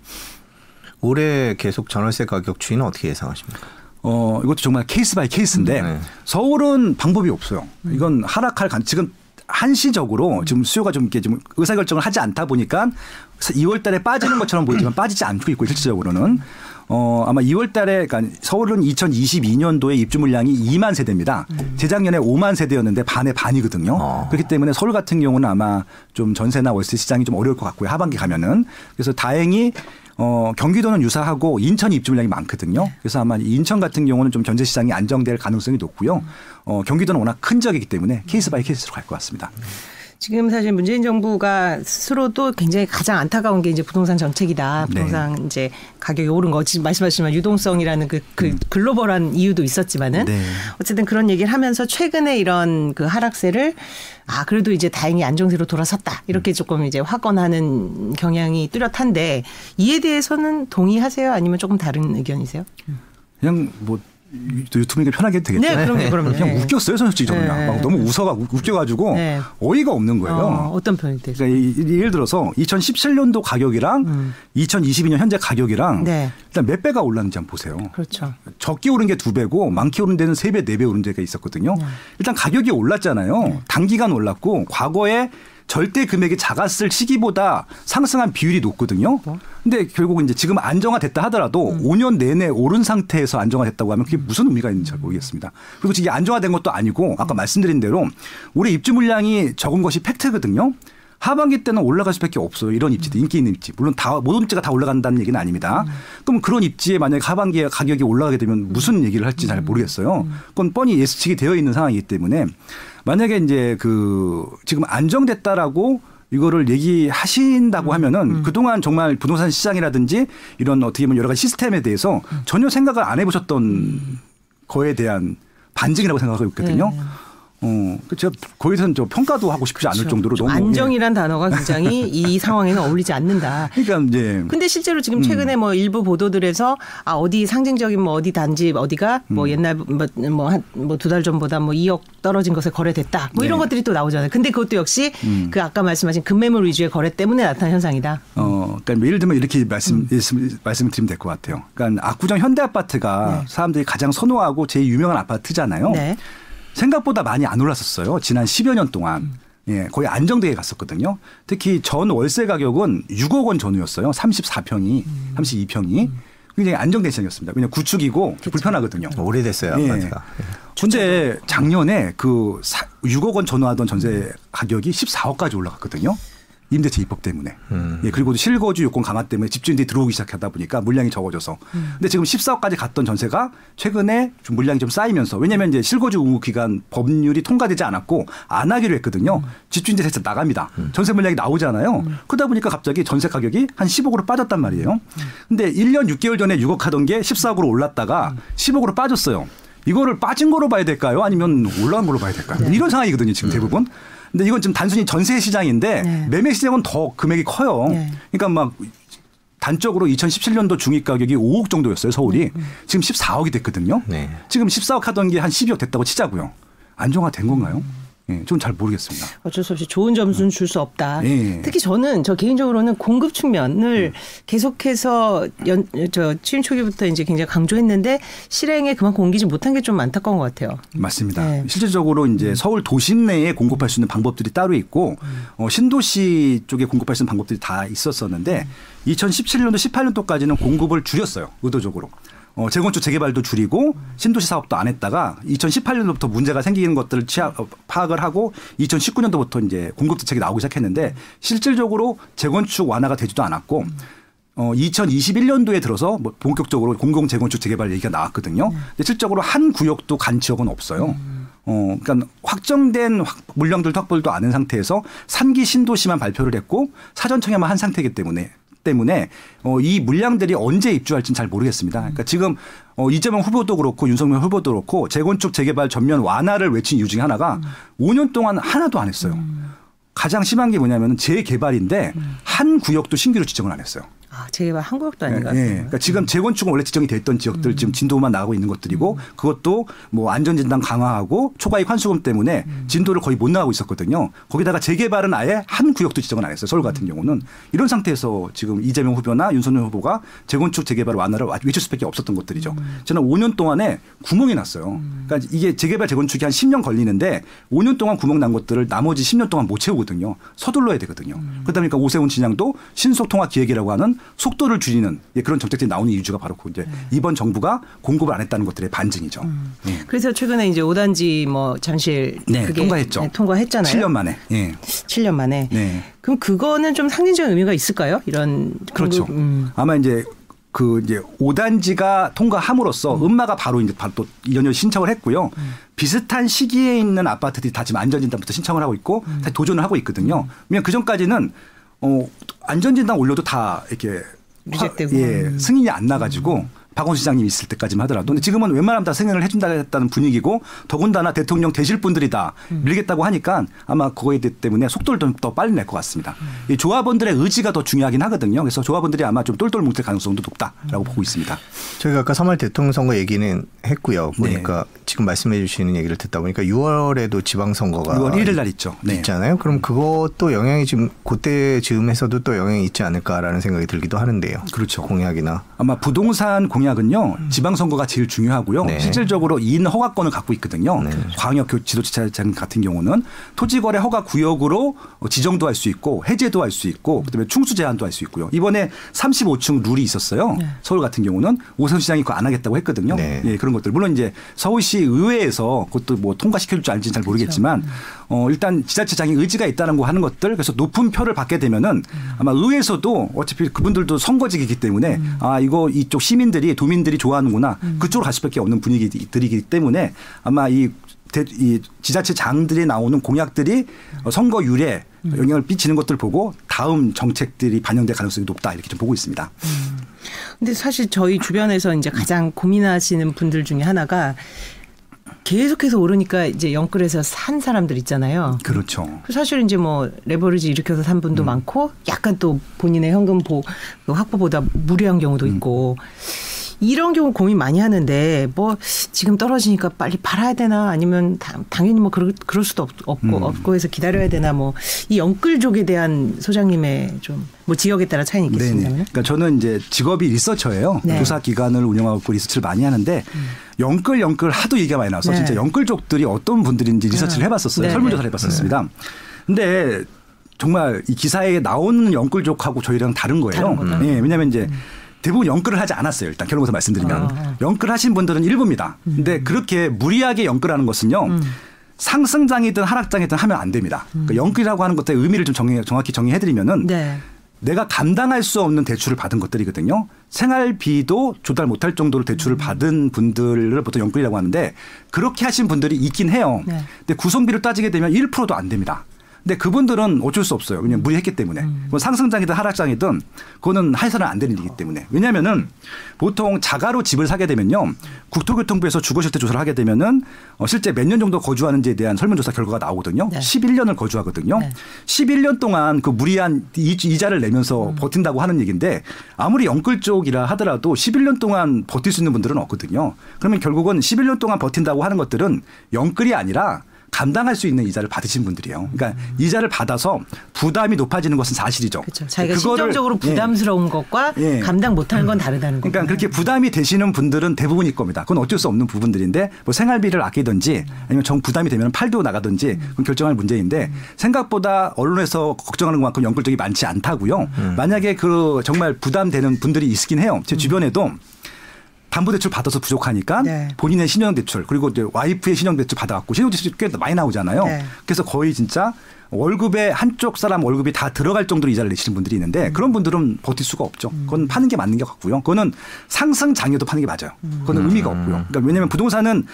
올해 계속 전월세 가격 추이는 어떻게 예상하십니까? 어, 이것도 정말 case by case인데 네. 서울은 방법이 없어요. 이건 하락할 간 지금 한시적으로 지금 수요가 좀 이렇게 좀 의사결정을 하지 않다 보니까 2월 달에 빠지는 것처럼 보이지만 빠지지 않고 있고 실질적으로는 어, 아마 2월 달에 그러니까 서울은 2022년도에 입주 물량이 2만 세대입니다. 재작년에 5만 세대였는데 반의 반이거든요. 어. 그렇기 때문에 서울 같은 경우는 아마 좀 전세나 월세 시장이 좀 어려울 것 같고요. 하반기 가면은. 그래서 다행히 어, 경기도는 유사하고 인천이 입주 물량이 많거든요. 그래서 아마 인천 같은 경우는 좀 전세 시장이 안정될 가능성이 높고요. 어, 경기도는 워낙 큰 지역이기 때문에 case by case로 갈 것 같습니다. 지금 사실 문재인 정부가 스스로도 굉장히 가장 안타까운 게 이제 부동산 정책이다. 네. 부동산 이제 가격이 오른 거 지금 말씀하시지만 유동성이라는 그, 그 글로벌한 이유도 있었지만은 네. 어쨌든 그런 얘기를 하면서 최근에 이런 그 하락세를 아 그래도 이제 다행히 안정세로 돌아섰다 이렇게 조금 이제 확언하는 경향이 뚜렷한데 이에 대해서는 동의하세요 아니면 조금 다른 의견이세요? 그냥 뭐 유- 유튜브니까 편하게 해도 되겠죠. 네, 그럼요, 그럼요. 그냥 네. 웃겼어요, 솔직히 저는. 네. 막 너무 웃어가 웃겨가지고 네. 어이가 없는 거예요. 어, 어떤 편이 되세요? 그러니까 예를 들어서 2017년도 가격이랑 2022년 현재 가격이랑 음. 네. 일단 몇 배가 올랐는지 한번 보세요. 그렇죠. 적게 오른 게 두 배고 많게 오른 데는 세 배, 네 배 오른 데가 있었거든요. 네. 일단 가격이 올랐잖아요. 단기간 올랐고 과거에 절대 금액이 작았을 시기보다 상승한 비율이 높거든요. 근데 결국 이제 지금 안정화됐다 하더라도 음. 5년 내내 오른 상태에서 안정화됐다고 하면 그게 무슨 의미가 있는지 잘 모르겠습니다. 그리고 이게 안정화된 것도 아니고 아까 말씀드린 대로 올해 입주 물량이 적은 것이 팩트거든요. 하반기 때는 올라갈 수밖에 없어요. 이런 입지도 인기 있는 입지. 물론 다 모든 입지가 다 올라간다는 얘기는 아닙니다. 그럼 그런 입지에 만약에 하반기에 가격이 올라가게 되면 무슨 얘기를 할지 잘 모르겠어요. 그건 뻔히 예측이 되어 있는 상황이기 때문에 만약에 이제 그 지금 안정됐다라고 이거를 얘기하신다고 하면은 그동안 정말 부동산 시장이라든지 이런 어떻게 보면 여러 가지 시스템에 대해서 전혀 생각을 안 해보셨던 거에 대한 반증이라고 생각하고 있거든요. 네. 어, 그 제가 거기서는 저 평가도 하고 싶지 않을 그렇죠. 정도로 너무 안정이란 단어가 굉장히 이 상황에는 어울리지 않는다. 예. 그러니까 이제 근데 실제로 음. 지금 최근에 뭐 일부 보도들에서 아 어디 상징적인 뭐 어디 단지 어디가 뭐 음. 옛날 뭐뭐한뭐두 달 전보다 뭐 2억 떨어진 것에 거래됐다. 뭐 이런 네. 것들이 또 나오잖아요. 근데 그것도 역시 음. 그 아까 말씀하신 금매물 위주의 거래 때문에 나타난 현상이다. 어, 그러니까 예를 들면 이렇게 말씀 음. 말씀을 드리면 될 것 같아요. 그러니까 압구정 현대 아파트가 사람들이 가장 선호하고 제일 유명한 아파트잖아요. 네. 생각보다 많이 안 올랐었어요. 지난 10여 년 동안. 음. 예, 거의 안정되게 갔었거든요. 특히 전 월세 가격은 6억 원 전후였어요. 34평이, 음. 32평이. 굉장히 안정된 시장이었습니다. 왜냐 구축이고 불편하거든요. 오래됐어요 예. 아파트가. 근데 작년에 그 사- 6억 원 전후하던 전세 가격이 14억까지 올라갔거든요. 임대차 입법 때문에. 음. 예, 그리고 실거주 요건 강화 때문에 집주인들이 들어오기 시작하다 보니까 물량이 적어져서. 근데 지금 14억까지 갔던 전세가 최근에 좀 물량이 좀 쌓이면서 왜냐면 이제 실거주 의무 기간 법률이 통과되지 않았고 안 하기로 했거든요. 집주인들 대체 나갑니다. 전세 물량이 나오잖아요. 그러다 보니까 갑자기 전세 가격이 한 10억으로 빠졌단 말이에요. 근데 1년 6개월 전에 6억 하던 게 14억으로 올랐다가 10억으로 빠졌어요. 이거를 빠진 거로 봐야 될까요? 아니면 올라간 거로 봐야 될까요? 이런 상황이거든요, 지금 대부분. 근데 이건 지금 단순히 전세 시장인데 네. 매매 시장은 더 금액이 커요. 네. 그러니까 막 단적으로 2017년도 중위 가격이 5억 정도였어요, 서울이. 지금 14억이 됐거든요. 네. 지금 14억 하던 게 한 12억 됐다고 치자고요. 안정화된 건가요? 예, 좀잘 모르겠습니다. 어쩔 수 없이 좋은 점수는 줄 수 없다. 예. 특히 저는 저 개인적으로는 공급 측면을 계속해서 연, 저 취임 초기부터 이제 굉장히 강조했는데 실행에 그만큼 옮기지 못한 게 좀 안타까운 것 같아요. 맞습니다. 네. 실질적으로 이제 서울 도심 내에 공급할 수 있는 방법들이 따로 있고 어, 신도시 쪽에 공급할 수 있는 방법들이 다 있었었는데 2017년도 18년도까지는 공급을 줄였어요. 의도적으로. 어, 재건축 재개발도 줄이고 신도시 사업도 안 했다가 2018년도부터 문제가 생기는 것들을 취하, 어, 파악을 하고 2019년도부터 이제 공급 대책이 나오기 시작했는데 실질적으로 재건축 완화가 되지도 않았고 어, 2021년도에 들어서 뭐 본격적으로 공공 재건축 재개발 얘기가 나왔거든요. 근데 실적으로 한 구역도 간 지역은 없어요. 어, 그러니까 확정된 확- 물량들도 확보도 않은 상태에서 산기 신도시만 발표를 했고 사전 청약만 한 상태이기 때문에 때문에 어, 이 물량들이 언제 입주할지는 잘 모르겠습니다. 그러니까 지금 어, 이재명 후보도 그렇고 윤석열 후보도 그렇고 재건축 재개발 전면 완화를 외친 이유 중에 하나가 5년 동안 하나도 안 했어요. 가장 심한 게 뭐냐면 재개발인데 한 구역도 신규로 지정을 안 했어요. 아, 재개발 한국도 아닌 것 예, 같아요. 그러니까 지금 재건축은 원래 지정이 돼 있던 지역들 음. 지금 진도만 나가고 있는 것들이고 그것도 뭐 안전진단 강화하고 초과이익 환수금 때문에 음. 진도를 거의 못 나가고 있었거든요. 거기다가 재개발은 아예 한 구역도 지정을 안 했어요. 서울 같은 음. 경우는 이런 상태에서 지금 이재명 후보나 윤석열 후보가 재건축 재개발 완화를 외칠 수밖에 없었던 것들이죠. 음. 저는 5년 동안에 구멍이 났어요. 그러니까 이게 재개발 재건축이 한 10년 걸리는데 5년 동안 구멍 난 것들을 나머지 10년 동안 못 채우거든요. 서둘러야 되거든요. 음. 그러다 보니까 오세훈 진양도 신속 통화 기획이라고 하는 속도를 줄이는 예, 그런 정책들이 나오는 이유가 바로 그 이제 이번 정부가 공급을 안 했다는 것들의 반증이죠. 예. 그래서 최근에 이제 5단지 뭐 잠실 네, 통과했죠. 네, 통과했잖아요. 7년 만에. 예. 7년 만에. 네. 그럼 그거는 좀 상징적인 의미가 있을까요? 이런 그렇죠. 공급, 음. 아마 이제 그 이제 5단지가 통과함으로써 음. 마가 바로 이제 바로 또 연연 신청을 했고요. 비슷한 시기에 있는 아파트들이 다 지금 안전진단부터 신청을 하고 있고 다 도전을 하고 있거든요. 왜냐면 그 전까지는 어 안전진단 올려도 다 이렇게 리젝되고. 예, 음. 승인이 안 나가지고 박원순 시장님 있을 때까지만 하더라도 근데 지금은 웬만하면 다 승인을 해준다는 분위기고 더군다나 대통령 되실 분들이 다 음. 밀겠다고 하니까 아마 그거에 때문에 속도를 좀 더 빨리 낼 것 같습니다. 이 조합원들의 의지가 더 중요하긴 하거든요. 그래서 조합원들이 아마 좀 똘똘 뭉칠 가능성도 높다라고 보고 있습니다. 저희가 아까 3월 대통령 선거 얘기는 했고요. 네. 보니까 지금 말씀해 주시는 얘기를 듣다 보니까 6월에도 지방선거가 6월 1일 날 있죠. 네. 있잖아요. 그럼 그것도 영향이 지금 그때 즈음에서도 또 영향이 있지 않을까라는 생각이 들기도 하는데요. 그렇죠. 공약이나 아마 부동산 공약 은요 지방선거가 제일 중요하고요. 네. 실질적으로 인 허가권을 갖고 있거든요. 네. 광역 지도지사장 같은 경우는 토지거래 허가 구역으로 지정도 할 수 있고 해제도 할 수 있고 그다음에 충수 제한도 할 수 있고요. 이번에 35층 룰이 있었어요. 네. 서울 같은 경우는 오세훈 시장이 그거 안 하겠다고 했거든요. 네. 예, 그런 것들. 물론 이제 서울시 의회에서 그것도 뭐 통과시켜 줄지 알지는 잘 모르겠지만 어, 일단 지자체장이 의지가 있다는 거 하는 것들 그래서 높은 표를 받게 되면은 아마 의회에서도 어차피 그분들도 선거직이기 때문에 아 이거 이쪽 시민들이 도민들이 좋아하는구나. 그쪽으로 갈 수밖에 없는 분위기들이기 때문에 아마 이, 대, 이 지자체 장들이 나오는 공약들이 어, 선거율에 영향을 끼치는 것들 보고 다음 정책들이 반영될 가능성이 높다. 이렇게 좀 보고 있습니다. 근데 사실 저희 주변에서 이제 가장 고민하시는 분들 중에 하나가 계속해서 오르니까 이제 영끌에서 산 사람들 있잖아요. 그렇죠. 사실 이제 뭐 레버리지 일으켜서 산 분도 많고 약간 또 본인의 현금 보그 확보보다 무리한 경우도 있고 이런 경우 고민 많이 하는데 뭐 지금 떨어지니까 빨리 팔아야 되나 아니면 다- 당연히 뭐 그럴, 그럴 수도 없, 없고 없고 해서 기다려야 되나 뭐이 영끌족에 대한 소장님의 좀 뭐 지역에 따라 차이는 네네. 있겠습니다만 그러니까 저는 이제 직업이 리서처예요. 네. 조사 기관을 운영하고 리서치를 많이 하는데 영끌 영끌 하도 얘기가 많이 나와서 네. 진짜 영끌족들이 어떤 분들인지 리서치를 네. 해봤었어요. 네. 설문조사를 해봤었습니다. 근데 정말 이 기사에 나오는 영끌족하고 저희랑 다른 거예요. 다른. 음. 예, 왜냐하면 이제 대부분 영끌을 하지 않았어요. 일단 결론부터 말씀드리면 어. 영끌하신 분들은 일부입니다. 음. 근데 그렇게 무리하게 영끌하는 것은요. 상승장이든 하락장이든 하면 안 됩니다. 그러니까 영끌이라고 하는 것의 의미를 좀 정해, 정확히 정의해드리면은 음. 네. 내가 감당할 수 없는 대출을 받은 것들이거든요. 생활비도 조달 못할 정도로 대출을 음. 받은 분들을 보통 영끌이라고 하는데 그렇게 하신 분들이 있긴 해요. 네. 근데 구성비를 따지게 되면 1%도 안 됩니다. 근데 그분들은 어쩔 수 없어요. 그냥 무리했기 때문에. 음. 뭐 상승장이든 하락장이든 그거는 해서는 안 되는 일이기 때문에. 왜냐면은 보통 자가로 집을 사게 되면요. 국토교통부에서 주거실태 조사를 하게 되면은 어 실제 몇 년 정도 거주하는지에 대한 설문조사 결과가 나오거든요. 네. 11년을 거주하거든요. 네. 11년 동안 그 무리한 이- 이자를 내면서 버틴다고 하는 얘기인데 아무리 영끌 쪽이라 하더라도 11년 동안 버틸 수 있는 분들은 없거든요. 그러면 결국은 11년 동안 버틴다고 하는 것들은 영끌이 아니라 감당할 수 있는 이자를 받으신 분들이에요. 그러니까 이자를 받아서 부담이 높아지는 것은 사실이죠. 그렇죠. 자기가 심정적으로 예. 부담스러운 것과 예. 감당 못하는 건 다르다는 거죠. 그러니까 그렇게 부담이 되시는 분들은 대부분일 겁니다. 그건 어쩔 수 없는 부분들인데 뭐 생활비를 아끼든지 아니면 정 부담이 되면 팔도 나가든지 그건 결정할 문제인데 생각보다 언론에서 걱정하는 것만큼 연끌적이 많지 않다고요. 만약에 그 정말 부담되는 분들이 있긴 해요. 제 주변에도 담보대출 받아서 부족하니까 네. 본인의 신용대출 그리고 이제 와이프의 신용대출 받아갖고 신용대출이 꽤 많이 나오잖아요. 네. 그래서 거의 진짜 월급에 한쪽 사람 월급이 다 들어갈 정도로 이자를 내시는 분들이 있는데 그런 분들은 버틸 수가 없죠. 그건 파는 게 맞는 게 같고요. 그거는 상승 장려도 파는 게 맞아요. 그거는 의미가 없고요. 그러니까 왜냐하면 부동산은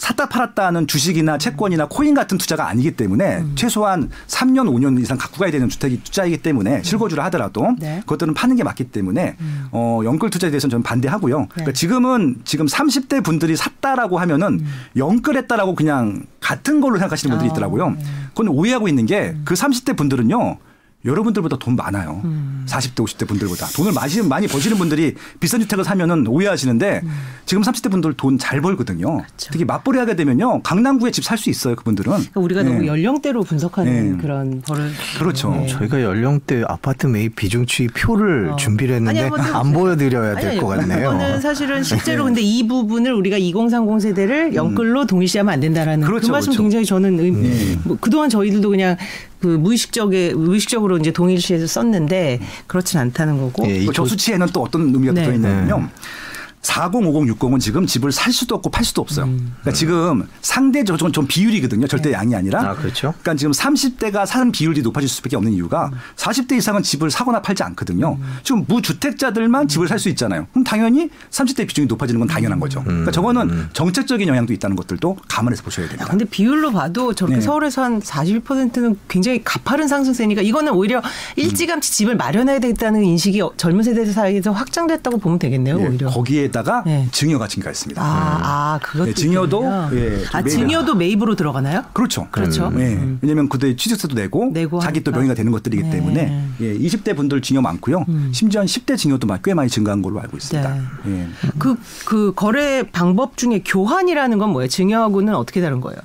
샀다 팔았다 하는 주식이나 채권이나 코인 같은 투자가 아니기 때문에 최소한 3년 5년 이상 갖고 가야 되는 주택이 투자이기 때문에 실거주를 하더라도 네. 그것들은 파는 게 맞기 때문에 어, 영끌 투자에 대해서는 저는 반대하고요. 그러니까 지금은 지금 30대 분들이 샀다라고 하면은 영끌했다라고 그냥 같은 걸로 생각하시는 분들이 아, 있더라고요. 그건 오해하고 있는 게 그 30대 분들은요. 여러분들보다 돈 많아요. 40대, 50대 분들보다. 돈을 많이, 많이 버시는 분들이 비싼 주택을 사면은 오해하시는데 지금 30대 분들 돈 잘 벌거든요. 특히 맞벌이 하게 되면요. 강남구에 집 살 수 있어요. 그분들은. 그러니까 우리가 네. 너무 연령대로 분석하는 네. 그런 버릇. 그렇죠. 네. 저희가 연령대 아파트 매입 비중추이 표를 어. 준비를 했는데 아니, 한번 안 보여드려야 될 것 같네요. 그거는 사실은 실제로 근데 이 부분을 우리가 2030 세대를 연끌로 동일시하면 안 된다라는 그 음. 그렇죠, 말씀 그렇죠. 굉장히 저는 의- 네. 뭐 그동안 저희들도 그냥 그 무의식적에 무의식적으로 이제 동일시해서 썼는데 그렇진 않다는 거고. 예, 이그 저수치에는 또 어떤 의미가 네. 들어 있냐면요. 40, 50, 60은 지금 집을 살 수도 없고 팔 수도 없어요. 음. 그러니까 지금 상대적으로 좀 비율이거든요. 절대 양이 아니라. 아, 그렇죠. 그러니까 지금 30대가 사는 비율이 높아질 수밖에 없는 이유가 음. 40대 이상은 집을 사거나 팔지 않거든요. 지금 무주택자들만 집을 살 수 있잖아요. 그럼 당연히 30대 비중이 높아지는 건 당연한 음. 거죠. 그러니까 저거는 정책적인 영향도 있다는 것들도 감안해서 보셔야 야, 됩니다. 근데 비율로 봐도 저렇게 네. 서울에서 한 41%는 굉장히 가파른 상승세니까 이거는 오히려 일찌감치 집을 마련해야 되겠다는 인식이 젊은 세대 사이에서 확장됐다고 보면 되겠네요. 예, 오히려. 거기에 다가 네. 증여가 증가했습니다. 아, 아, 그것도 네, 증여도. 예, 아. 증여도 매입으로 들어가나요? 그렇죠. 그렇죠. 예. 음. 왜냐하면 그때 취득세도 내고, 내고 자기 또 하니까. 명의가 되는 것들이기 네. 음. 때문에 예, 20대 분들 증여 많고요. 심지어 10대 증여도 막꽤 많이 증가한 걸로 알고 있습니다. 네. 예. 그, 그 거래 방법 중에 교환이라는 건 뭐예요? 증여하고는 어떻게 다른 거예요?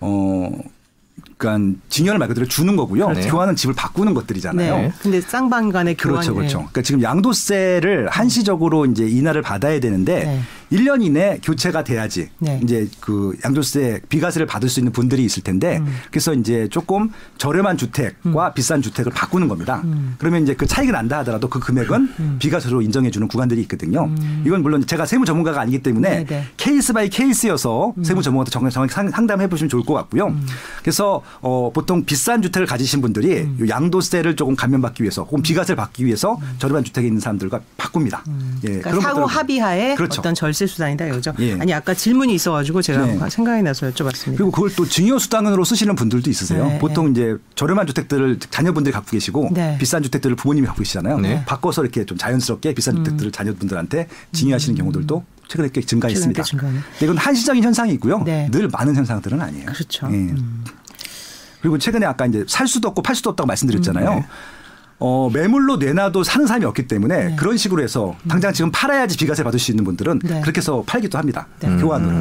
어, 그러니까 증여를 말 그대로 주는 거고요. 그렇죠. 교환은 집을 바꾸는 것들이잖아요. 네. 근데 쌍방 간의 교환. 그렇죠, 그렇죠. 네. 그러니까 지금 양도세를 한시적으로 이제 인하를 받아야 되는데 네. 1년 이내 교체가 돼야지 네. 이제 그 양도세 비과세를 받을 수 있는 분들이 있을 텐데 음. 그래서 이제 조금 저렴한 주택과 비싼 주택을 바꾸는 겁니다. 음. 그러면 이제 그 차이가 난다 하더라도 그 금액은 비과세로 인정해 주는 구간들이 있거든요. 이건 물론 제가 세무 전문가가 아니기 때문에 음. 네, 네. case by case여서 세무 전문가도 정- 정확히 상- 상담해 보시면 좋을 것 같고요. 음. 그래서 어 보통 비싼 주택을 가지신 분들이 음. 요 양도세를 조금 감면받기 위해서 혹은 비과세를 받기 위해서 저렴한 주택에 있는 사람들과 바꿉니다. 예, 그러니까 것들을- 합의하에 그렇죠. 어떤 절세 수단이다 이거죠. 예. 아니 아까 질문이 있어가지고 제가 네. 생각이 나서 여쭤봤습니다. 그리고 그걸 또 증여 수단으로 쓰시는 분들도 있으세요. 네, 보통 이제 저렴한 주택들을 자녀분들이 갖고 계시고 네. 비싼 주택들을 부모님이 갖고 계시잖아요. 네. 바꿔서 이렇게 좀 자연스럽게 비싼 주택들을 자녀분들한테 증여하시는 경우들도 최근에 꽤 증가했습니다. 최근에 이건 한시적인 현상이고요. 네. 늘 많은 현상들은 아니에요. 그렇죠. 예. 음. 그리고 최근에 아까 이제 살 수도 없고 팔 수도 없다고 말씀드렸잖아요. 음, 네. 어, 매물로 내놔도 사는 사람이 없기 때문에 네. 그런 식으로 해서 당장 지금 팔아야지 비과세 받을 수 있는 분들은 네. 그렇게 해서 팔기도 합니다. 네. 교환으로.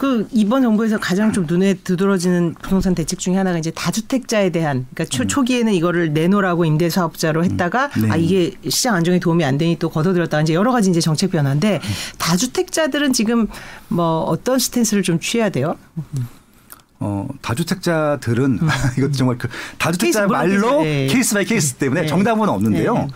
그 이번 정부에서 가장 좀 눈에 두드러지는 부동산 대책 중에 하나가 이제 다주택자에 대한 그러니까 초, 초기에는 이거를 내놓으라고 임대사업자로 했다가 네. 아 이게 시장 안정에 도움이 안 되니 또 걷어들였다가 이제 여러 가지 이제 정책 변화인데 다주택자들은 지금 뭐 어떤 stance를 좀 취해야 돼요? 어, 다주택자들은 이것도 정말 그 다주택자 음. 말로 케이스, 네. case by case 때문에 네. 정답은 없는데요. 네.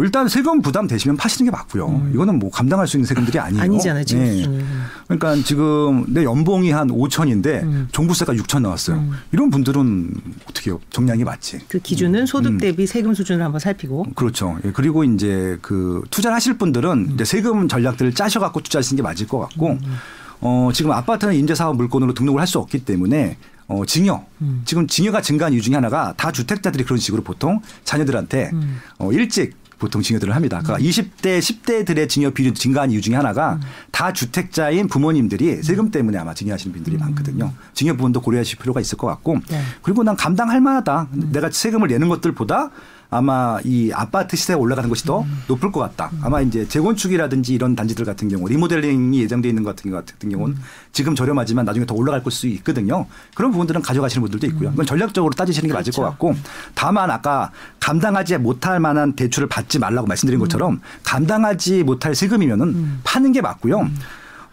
일단 세금 부담 되시면 파시는 게 맞고요. 이거는 뭐 감당할 수 있는 세금들이 아니에요. 음. 아니잖아요, 지금 네. 그러니까 지금 내 연봉이 한 5천인데 음. 종부세가 6천 나왔어요. 이런 분들은 어떻게 해요? 정리가 맞지. 그 기준은 소득 음. 대비 세금 수준을 한번 살피고 그렇죠. 예, 그리고 이제 그 투자를 하실 분들은 이제 세금 전략들을 짜셔 갖고 투자하시는 게 맞을 것 같고, 어, 지금 아파트는 임대사업 물건으로 등록을 할 수 없기 때문에 어, 증여. 지금 증여가 증가한 이유 중에 하나가 다 주택자들이 그런 식으로 보통 자녀들한테 어, 일찍 보통 증여들을 합니다. 그러니까 20대, 10대들의 증여 비율이 증가한 이유 중에 하나가 다 주택자인 부모님들이 세금 때문에 아마 증여하시는 분들이 많거든요. 증여 부분도 고려하실 필요가 있을 것 같고, 네. 그리고 난 감당할 만하다. 내가 세금을 내는 것들보다 아마 이 아파트 시세가 올라가는 것이 더 높을 것 같다. 아마 이제 재건축이라든지 이런 단지들 같은 경우 리모델링이 예정돼 있는 것 같은 경우 같은 경우는 지금 저렴하지만 나중에 더 올라갈 수 있거든요. 그런 부분들은 가져가시는 분들도 있고요. 이건 전략적으로 따지시는 게 맞을 것 그렇죠. 같고 다만 아까 감당하지 못할 만한 대출을 받지 말라고 말씀드린 것처럼 감당하지 못할 세금이면은 파는 게 맞고요.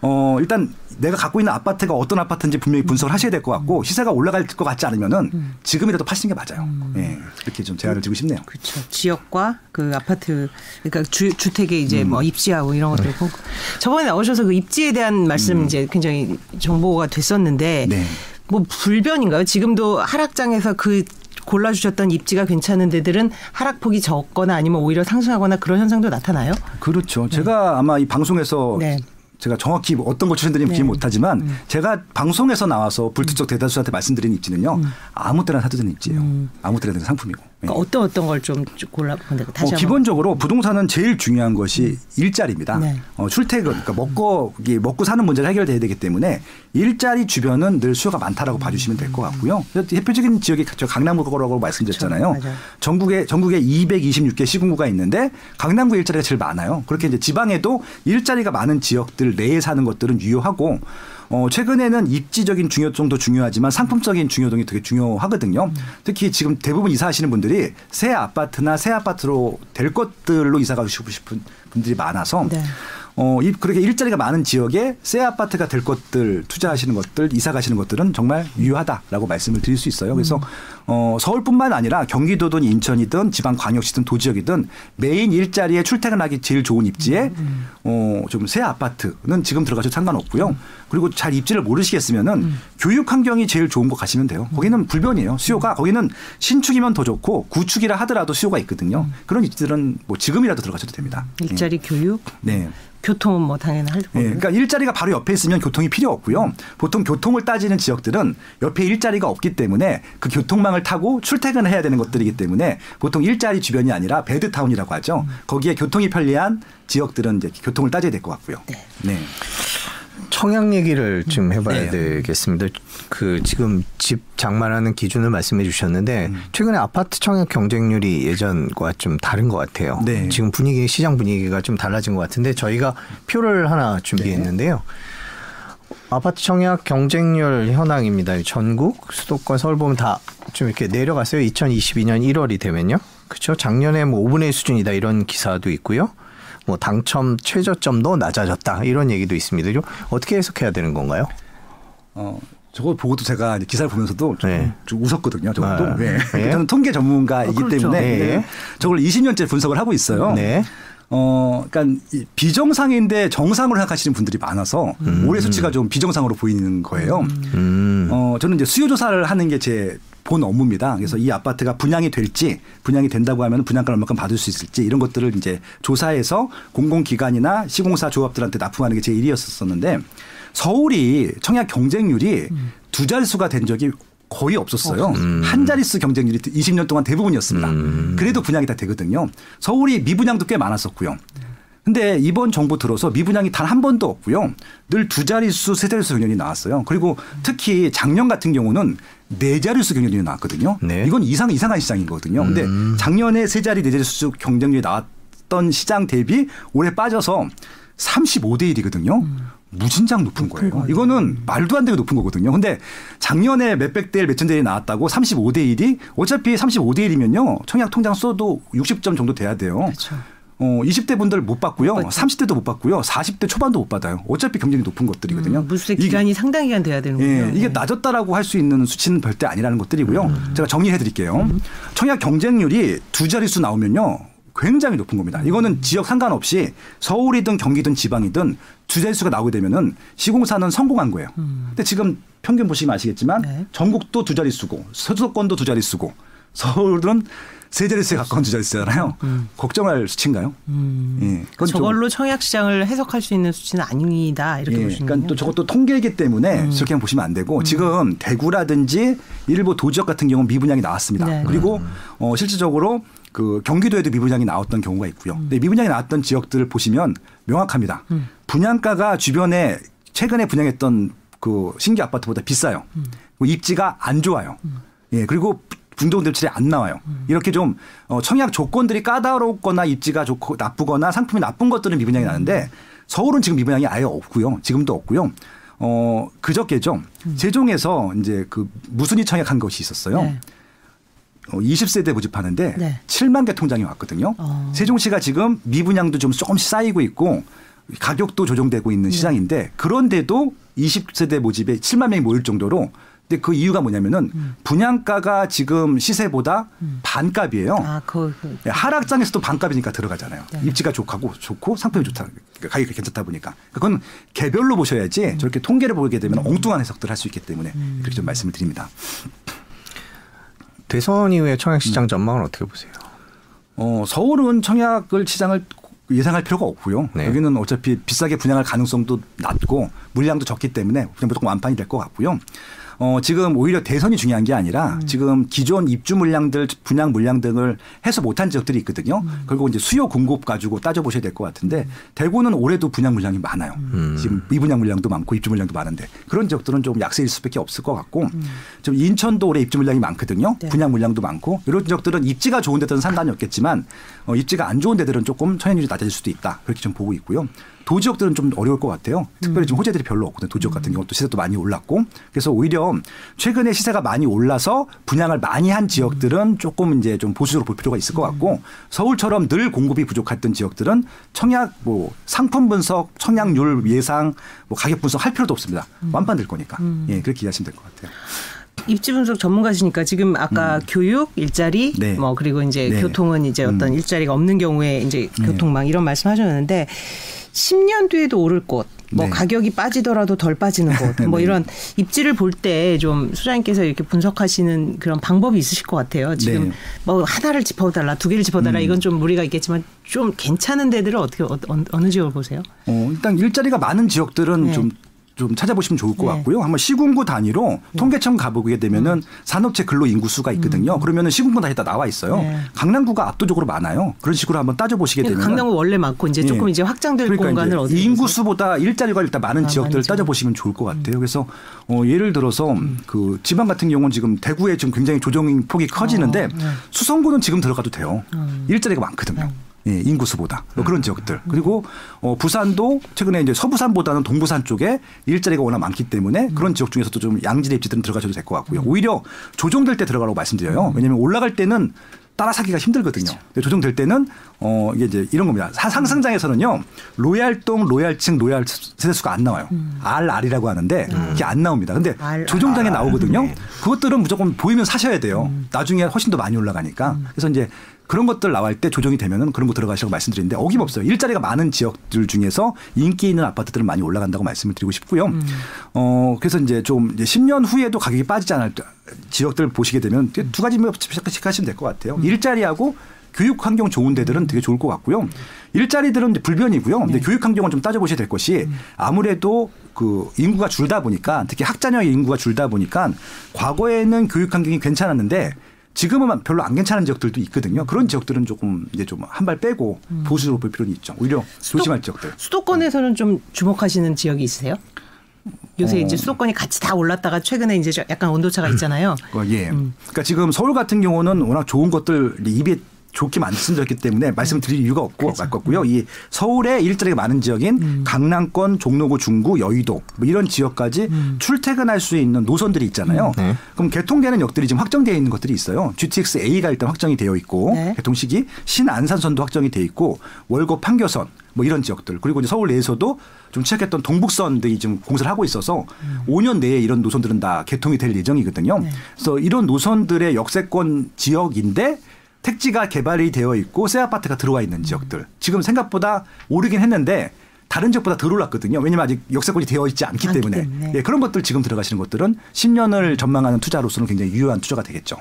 어, 일단 내가 갖고 있는 아파트가 어떤 아파트인지 분명히 분석을 하셔야 될 것 같고 시세가 올라갈 것 같지 않으면은 지금이라도 파시는 게 맞아요. 예. 그렇게 좀 제안을 드리고 싶네요. 그렇죠. 지역과 그 아파트 그러니까 주, 주택에 이제 음. 뭐 입지하고 이런 것들 보고 저번에 나오셔서 그 입지에 대한 말씀 이제 굉장히 정보가 됐었는데 음. 네. 뭐 불변인가요? 지금도 하락장에서 그 골라주셨던 입지가 괜찮은 데들은 하락폭이 적거나 아니면 오히려 상승하거나 그런 현상도 나타나요? 그렇죠. 제가 아마 이 방송에서 네. 제가 정확히 어떤 걸 추천드리면 네. 기억 못하지만 제가 방송에서 나와서 불특정 대다수한테 말씀드린 입지는요 아무 때나 사도 되는 입지예요. 아무 때나 되는 상품이고. 예. 그러니까 어떤 어떤 걸 좀 골라본다. 다시 어, 한번. 기본적으로 부동산은 제일 중요한 것이 일자리입니다. 네. 어, 출퇴근, 그러니까 먹고 먹고 사는 문제를 해결돼야 되기 때문에 일자리 주변은 늘 수요가 많다라고 봐주시면 될 것 같고요. 대표적인 지역이 저 강남구라고 말씀드렸잖아요. 그렇죠. 전국에 전국에 226개 시군구가 있는데 강남구 일자리가 제일 많아요. 그렇게 이제 지방에도 일자리가 많은 지역들 내에 사는 것들은 유효하고 어, 최근에는 입지적인 중요성도 중요하지만 상품적인 중요성이 되게 중요하거든요. 특히 지금 대부분 이사하시는 분들이 새 아파트나 새 아파트로 될 것들로 이사 가고 싶은 분들이 많아서 네. 어, 이, 그렇게 일자리가 많은 지역에 새 아파트가 될 것들 투자하시는 것들 이사 가시는 것들은 정말 유효하다라고 말씀을 드릴 수 있어요. 그래서 어, 서울뿐만 아니라 경기도든 인천이든 지방 광역시든 도지역이든 메인 일자리에 출퇴근하기 제일 좋은 입지에 어, 좀 새 아파트는 지금 들어가셔도 상관없고요. 그리고 잘 입지를 모르시겠으면은 교육 환경이 제일 좋은 곳 가시면 돼요. 거기는 불변이에요. 수요가 거기는 신축이면 더 좋고 구축이라 하더라도 수요가 있거든요. 그런 입지들은 뭐 지금이라도 들어가셔도 됩니다. 일자리 교육, 네. 교통은 뭐 당연히 할 거고. 예, 그러니까 일자리가 바로 옆에 있으면 교통이 필요 없고요. 보통 교통을 따지는 지역들은 옆에 일자리가 없기 때문에 그 교통망을 타고 출퇴근을 해야 되는 것들이기 때문에 보통 일자리 주변이 아니라 베드타운이라고 하죠. 거기에 교통이 편리한 지역들은 이제 교통을 따져야 될 것 같고요. 네. 청약 얘기를 좀 해봐야 네. 되겠습니다. 그 지금 집 장만하는 기준을 말씀해 주셨는데 음. 최근에 아파트 청약 경쟁률이 예전과 좀 다른 것 같아요. 네. 지금 분위기 시장 분위기가 좀 달라진 것 같은데 저희가 표를 하나 준비했는데요. 아파트 청약 경쟁률 현황입니다. 전국 수도권 서울 보면 다 좀 이렇게 내려갔어요. 2022년 1월이 되면요. 그렇죠. 작년에 뭐 5분의 1 수준이다 이런 기사도 있고요. 뭐 당첨 최저점도 낮아졌다 이런 얘기도 있습니다. 이거 어떻게 해석해야 되는 건가요? 어, 저거 보고도 제가 기사를 보면서도 좀, 네. 좀 웃었거든요. 저것도. 아, 네. 네. 저는 통계 전문가이기 어, 그렇죠. 때문에 네. 저걸 20년째 분석을 하고 있어요. 네. 어, 그러니까 이 비정상인데 정상으로 생각하시는 분들이 많아서 올해 수치가 좀 비정상으로 보이는 거예요. 음. 어, 저는 이제 수요 조사를 하는 게 제 본 업무입니다. 그래서 이 아파트가 분양이 될지 분양이 된다고 하면 분양가 얼마큼 받을 수 있을지 이런 것들을 이제 조사해서 공공기관이나 시공사 조합들한테 납품하는 게 제 일이었었는데 서울이 청약 경쟁률이 두 자릿수가 된 적이 거의 없었어요. 한 자릿수 경쟁률이 20년 동안 대부분이었습니다. 그래도 분양이 다 되거든요. 서울이 미분양도 꽤 많았었고요. 근데 이번 정부 들어서 미분양이 단 한 번도 없고요. 늘 두 자릿수, 세 자릿수 경연이 나왔어요. 그리고 특히 작년 같은 경우는 네 자릿수 경쟁률이 나왔거든요. 네. 이건 이상 이상한 시장이거든요. 근데 음. 작년에 세 자리 네 자릿수 경쟁률이 나왔던 시장 대비 올해 빠져서 35대 1이거든요. 무진장 높은 거예요. 거예요. 이거는 말도 안 되게 높은 거거든요. 근데 작년에 몇백 대 1, 몇천 대 1이 나왔다고 35대 1이 어차피 35대 1이면요. 청약 통장 써도 60점 정도 돼야 돼요. 그렇죠. 어, 20대 분들 못 받고요. 못 받죠. 30대도 못 받고요. 40대 초반도 못 받아요. 어차피 경쟁이 높은 것들이거든요. 음, 물수의 기간이 상당 기간 돼야 되는군요. 예, 이게 네. 낮았다라고 할 수 있는 수치는 절대 아니라는 것들이고요. 음. 제가 정리해 드릴게요. 청약 경쟁률이 두 자릿수 나오면요. 굉장히 높은 겁니다. 음. 이거는 지역 상관없이 서울이든 경기든 지방이든 두 자릿수가 나오게 되면은 시공사는 성공한 거예요. 근데 지금 평균 보시면 아시겠지만 음. 네. 전국도 두 자릿수고 수도권도 두 자릿수고 서울은 세 자릿수에 가까운 두 자릿수잖아요. 걱정할 수치인가요? 예, 그건 좀- 음. 저걸로 청약 시장을 해석할 수 있는 수치는 아니다 이렇게 예, 보시는 그러니까. 또 저것도 통계이기 때문에 음. 저렇게 보시면 안 되고 지금 대구라든지 일부 도지역 같은 경우는 미분양이 나왔습니다. 네. 그리고 어, 실질적으로 그 경기도에도 미분양이 나왔던 경우가 있고요. 음. 근데 미분양이 나왔던 지역들을 보시면 명확합니다. 분양가가 주변에 최근에 분양했던 그 신규 아파트보다 비싸요. 음. 입지가 안 좋아요. 예, 그리고 분동 대출이 안 나와요. 음. 이렇게 좀 어, 청약 조건들이 까다롭거나 입지가 좋고 나쁘거나 상품이 나쁜 것들은 미분양이 음. 나는데 서울은 지금 미분양이 아예 없고요. 지금도 없고요. 어, 그저께죠. 세종에서 이제 그 무순위 청약한 것이 있었어요. 음. 네. 어, 20세대 모집하는데 네. 7만 개 통장이 왔거든요. 어. 세종시가 지금 미분양도 좀 조금씩 쌓이고 있고 가격도 조정되고 네. 있는 시장인데 그런데도 20세대 모집에 7만 명이 모일 정도로 근데 그 이유가 뭐냐면은 음. 분양가가 지금 시세보다 반값이에요. 아, 그, 그 예, 하락장에서도 반값이니까 들어가잖아요. 네. 입지가 좋고 좋고 상품이 좋다. 가격이 괜찮다 보니까. 그건 개별로 보셔야지 음. 저렇게 통계를 보게 되면 엉뚱한 해석들을 할수 있기 때문에 그렇게 좀 말씀을 드립니다. 대선 이후에 청약 음. 시장 전망은 어떻게 보세요? 어, 서울은 청약을 시장을 예상할 필요가 없고요. 네. 여기는 어차피 비싸게 분양할 가능성도 낮고 물량도 적기 때문에 그냥 무조건 완판이 될 것 같고요. 어, 지금 오히려 대선이 중요한 게 아니라 지금 기존 입주 물량들, 분양 물량 등을 해소 못한 지역들이 있거든요. 그리고 이제 수요 공급 가지고 따져보셔야 될 것 같은데 대구는 올해도 분양 물량이 많아요. 음. 지금 미분양 물량도 많고 입주 물량도 많은데 그런 지역들은 좀 약세일 수밖에 없을 것 같고 좀 인천도 올해 입주 물량이 많거든요. 네. 분양 물량도 많고 이런 지역들은 입지가 좋은 데들은 상관이 없겠지만 어, 입지가 안 좋은 데들은 조금 청약률이 낮아질 수도 있다. 그렇게 좀 보고 있고요. 도지역들은 좀 어려울 것 같아요. 특별히 지금 호재들이 별로 없거든요. 도지역 같은 경우 또 시세도 많이 올랐고 그래서 오히려 최근에 시세가 많이 올라서 분양을 많이 한 지역들은 조금 이제 좀 보수적으로 볼 필요가 있을 것 같고 서울처럼 늘 공급이 부족했던 지역들은 청약 뭐 상품 분석, 청약률 예상, 뭐 가격 분석 할 필요도 없습니다. 완판될 거니까. 예, 그렇게 이해하시면 될 것 같아요. 입지 분석 전문가시니까 지금 아까 교육, 일자리, 음. 네. 뭐 그리고 이제 네. 교통은 이제 어떤 음. 일자리가 없는 경우에 이제 교통망 이런 말씀하셨는데 10년 뒤에도 오를 곳, 뭐 네. 가격이 빠지더라도 덜 빠지는 곳, 뭐 네. 이런 입지를 볼 때좀 수장님께서 이렇게 분석하시는 그런 방법이 있으실 것 같아요. 지금 네. 뭐 하나를 짚어달라, 두 개를 짚어달라 음. 이건 좀 무리가 있겠지만 좀 괜찮은 데들을 어떻게 어, 어느 지역을 보세요? 어, 일단 일자리가 많은 지역들은 네. 좀, 좀 찾아보시면 좋을 것 네. 같고요. 한번 시군구 단위로 통계청 가보게 되면은 산업체 근로 인구 수가 있거든요. 그러면은 시군구 단위 다 나와 있어요. 음. 네. 강남구가 압도적으로 많아요. 그런 식으로 한번 따져보시게 되면 강남은 원래 많고 이제 조금 예. 이제 확장될 그러니까 공간을 이제 어디 인구 수보다 일자리가 일단 많은 아, 지역들을 많죠. 따져보시면 좋을 것 같아요. 그래서 어, 예를 들어서 그 지방 같은 경우는 지금 대구에 지금 굉장히 조정 폭이 커지는데 어, 네. 수성구는 지금 들어가도 돼요. 음. 일자리가 많거든요. 예, 인구수보다 뭐 그런 지역들 그리고 어, 부산도 최근에 이제 서부산보다는 동부산 쪽에 일자리가 워낙 많기 때문에 그런 지역 중에서도 좀 양질의 입지들은 들어가셔도 될 것 같고요. 오히려 조정될 때 들어가라고 말씀드려요. 왜냐하면 올라갈 때는 따라 사기가 힘들거든요. 근데 조정될 때는 어 이게 이제 이런 겁니다. 사- 상승장에서는요 로얄동, 로얄층, 로얄 세대수가 안 나와요. R R이라고 하는데 이게 안 나옵니다. 근데 R, 조정장에 R. 나오거든요. 네. 그것들은 무조건 보이면 사셔야 돼요. 나중에 훨씬 더 많이 올라가니까. 그래서 이제 그런 것들 나올 때 조정이 되면은 그런 거 들어가시라고 말씀드리는데 어김없어요. 일자리가 많은 지역들 중에서 인기 있는 아파트들은 많이 올라간다고 말씀을 드리고 싶고요. 어 그래서 이제 좀 이제 10년 후에도 가격이 빠지지 않을 때 지역들 보시게 되면 두 가지 생각하시면 될 것 같아요. 일자리하고 교육 환경 좋은 데들은 되게 좋을 것 같고요. 일자리들은 불변이고요. 근데 교육 환경은 좀 따져보셔야 될 것이 아무래도 그 인구가 줄다 보니까 특히 학자녀 인구가 줄다 보니까 과거에는 교육 환경이 괜찮았는데 지금은 별로 안 괜찮은 지역들도 있거든요. 그런 지역들은 조금 이제 좀 한 발 빼고 음. 보수로 볼 필요는 있죠. 오히려 조심할 지역들. 수도권에서는 좀 주목하시는 지역이 있으세요? 요새 어. 이제 수도권이 같이 다 올랐다가 최근에 이제 저 약간 온도차가 있잖아요. 어, 예. 음. 그러니까 지금 서울 같은 경우는 워낙 좋은 것들 입에 좋게 말씀드렸기 때문에 말씀드릴 이유가 없고 그렇죠. 맞겠고요. 이 서울에 일자리가 많은 지역인 음. 강남권, 종로구, 중구, 여의도 뭐 이런 지역까지 음. 출퇴근할 수 있는 노선들이 있잖아요. 네. 그럼 개통되는 역들이 지금 확정되어 있는 것들이 있어요. GTX A가 일단 확정이 되어 있고 네. 개통 시기 신안산선도 확정이 되어 있고 월곡 판교선 뭐 이런 지역들 그리고 이제 서울 내에서도 좀 취약했던 동북선들이 지금 공사를 하고 있어서 음. 5년 내에 이런 노선들은 다 개통이 될 예정이거든요. 네. 그래서 이런 노선들의 역세권 지역인데 택지가 개발이 되어 있고 새 아파트가 들어와 있는 지역들 지금 생각보다 오르긴 했는데 다른 지역보다 덜 올랐거든요. 왜냐면 아직 역세권이 되어 있지 않기 않기 때문에 때문에. 예, 그런 것들 지금 들어가시는 것들은 10년을 전망하는 투자로서는 굉장히 유효한 투자가 되겠죠.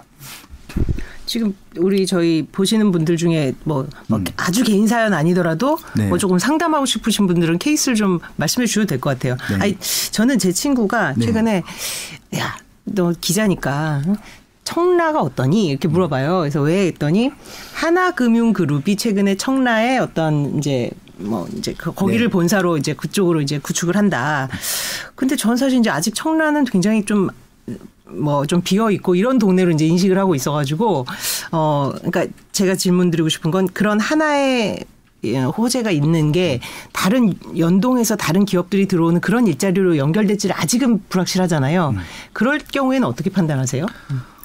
지금 우리 저희 보시는 분들 중에 뭐, 뭐 아주 개인 사연 아니더라도 음. 네. 뭐 조금 상담하고 싶으신 분들은 케이스를 좀 말씀해 주셔도 될 것 같아요. 네. 아니 저는 제 친구가 네. 최근에 야너 기자니까 응? 청라가 어떠니 이렇게 물어봐요. 그래서 왜 했더니 하나금융그룹이 최근에 청라에 어떤 이제 뭐 이제 그 거기를 네. 본사로 이제 그쪽으로 이제 구축을 한다. 근데 전 사실 이제 아직 청라는 굉장히 좀 뭐 좀 비어 있고 이런 동네로 이제 인식을 하고 있어가지고 어 그러니까 제가 질문드리고 싶은 건 그런 하나의 예, 호재가 있는 게 다른 연동해서 다른 기업들이 들어오는 그런 일자리로 연결될지를 아직은 불확실하잖아요. 그럴 경우에는 어떻게 판단하세요?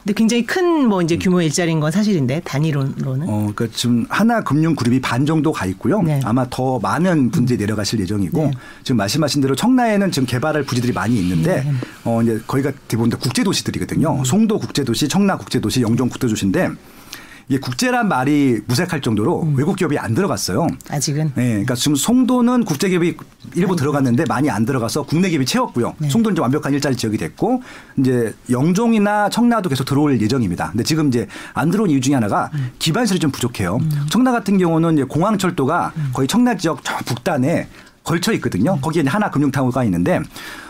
근데 굉장히 큰 뭐 이제 규모 일자리인 건 사실인데 단위로는 어, 그러니까 지금 하나 금융 그룹이 반 정도 가 있고요. 네. 아마 더 많은 분들이 내려가실 예정이고 네. 지금 말씀하신 대로 청라에는 지금 개발할 부지들이 많이 있는데 네. 어 이제 거기가 대부분 다 국제 도시들이거든요. 송도 국제 도시, 청라 국제 도시, 영종 국제 도시인데 이게 국제란 말이 무색할 정도로 음. 외국 기업이 안 들어갔어요. 아직은 네, 그러니까 지금 송도는 국제 기업이 일부 들어갔는데 많이 안 들어가서 국내 기업이 채웠고요. 네. 송도는 이제 완벽한 일자리 지역이 됐고 이제 영종이나 청라도 계속 들어올 예정입니다. 근데 지금 이제 안 들어온 이유 중에 하나가 음. 기반시설이 좀 부족해요. 청라 같은 경우는 이제 공항철도가 거의 청라 지역 저 북단에 걸쳐 있거든요. 거기에 이제 하나 금융타워가 있는데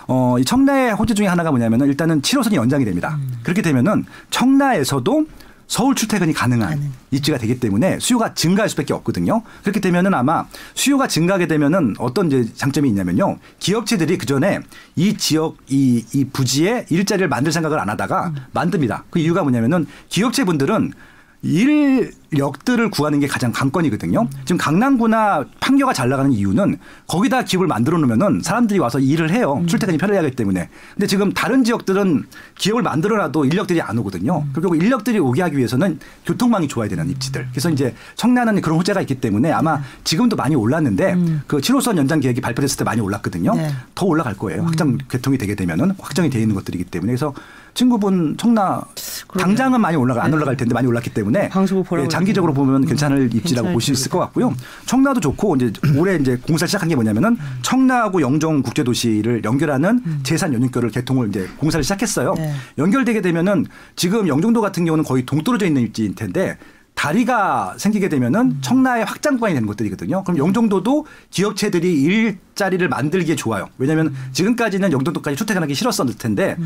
어, 이 청라의 호재 중에 하나가 뭐냐면은 일단은 7호선이 연장이 됩니다. 그렇게 되면은 청라에서도 서울 출퇴근이 가능한 가능. 입지가 되기 때문에 수요가 증가할 수밖에 없거든요. 그렇게 되면은 아마 수요가 증가하게 되면은 어떤 이제 장점이 있냐면요. 기업체들이 그 전에 이 지역 이, 이 부지에 일자리를 만들 생각을 안 하다가 만듭니다. 그 이유가 뭐냐면은 기업체 분들은 인 력들을 구하는 게 가장 관건이거든요. 지금 강남구나 판교가 잘 나가는 이유는 거기다 기업을 만들어 놓으면은 사람들이 와서 일을 해요. 출퇴근이 편리하기 때문에. 근데 지금 다른 지역들은 기업을 만들어놔도 인력들이 안 오거든요. 그리고 인력들이 오게 하기 위해서는 교통망이 좋아야 되는 입지들. 그래서 이제 청라는 그런 호재가 있기 때문에 아마 지금도 많이 올랐는데 그 7호선 연장 계획이 발표됐을 때 많이 올랐거든요. 네. 더 올라갈 거예요. 확정 개통이 되게 되면은 확정이 돼 있는 것들이기 때문에 그래서 친구분 청라 당장은 많이 올라가 안 네. 올라갈 텐데 많이 올랐기 때문에 방송을 보라고 예, 장기적으로 보면 괜찮을 입지라고 볼 수 있을. 것 같고요. 청라도 좋고 이제 올해 이제 공사 시작한 게 뭐냐면은 청라하고 영종 국제도시를 연결하는 재산 연결을 개통을 이제 공사를 시작했어요. 네. 연결되게 되면은 지금 영종도 같은 경우는 거의 동떨어져 있는 입지일 텐데 다리가 생기게 되면은 청라의 확장 구간이 되는 것들이거든요. 그럼 영종도도 기업체들이 일자리를 만들기에 좋아요. 왜냐하면 지금까지는 영종도까지 출퇴근하기 싫었었을 텐데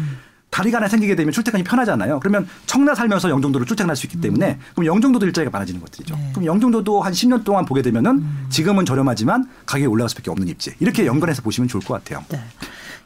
다리가 하나 생기게 되면 출퇴근이 편하잖아요. 그러면 청라 살면서 영종도로 출퇴근할 수 있기 때문에 그럼 영종도도 일자리가 많아지는 것들이죠. 네. 그럼 영종도도 한 10년 동안 보게 되면은 지금은 저렴하지만 가격이 올라갈 수밖에 없는 입지. 이렇게 연관해서 보시면 좋을 것 같아요. 네.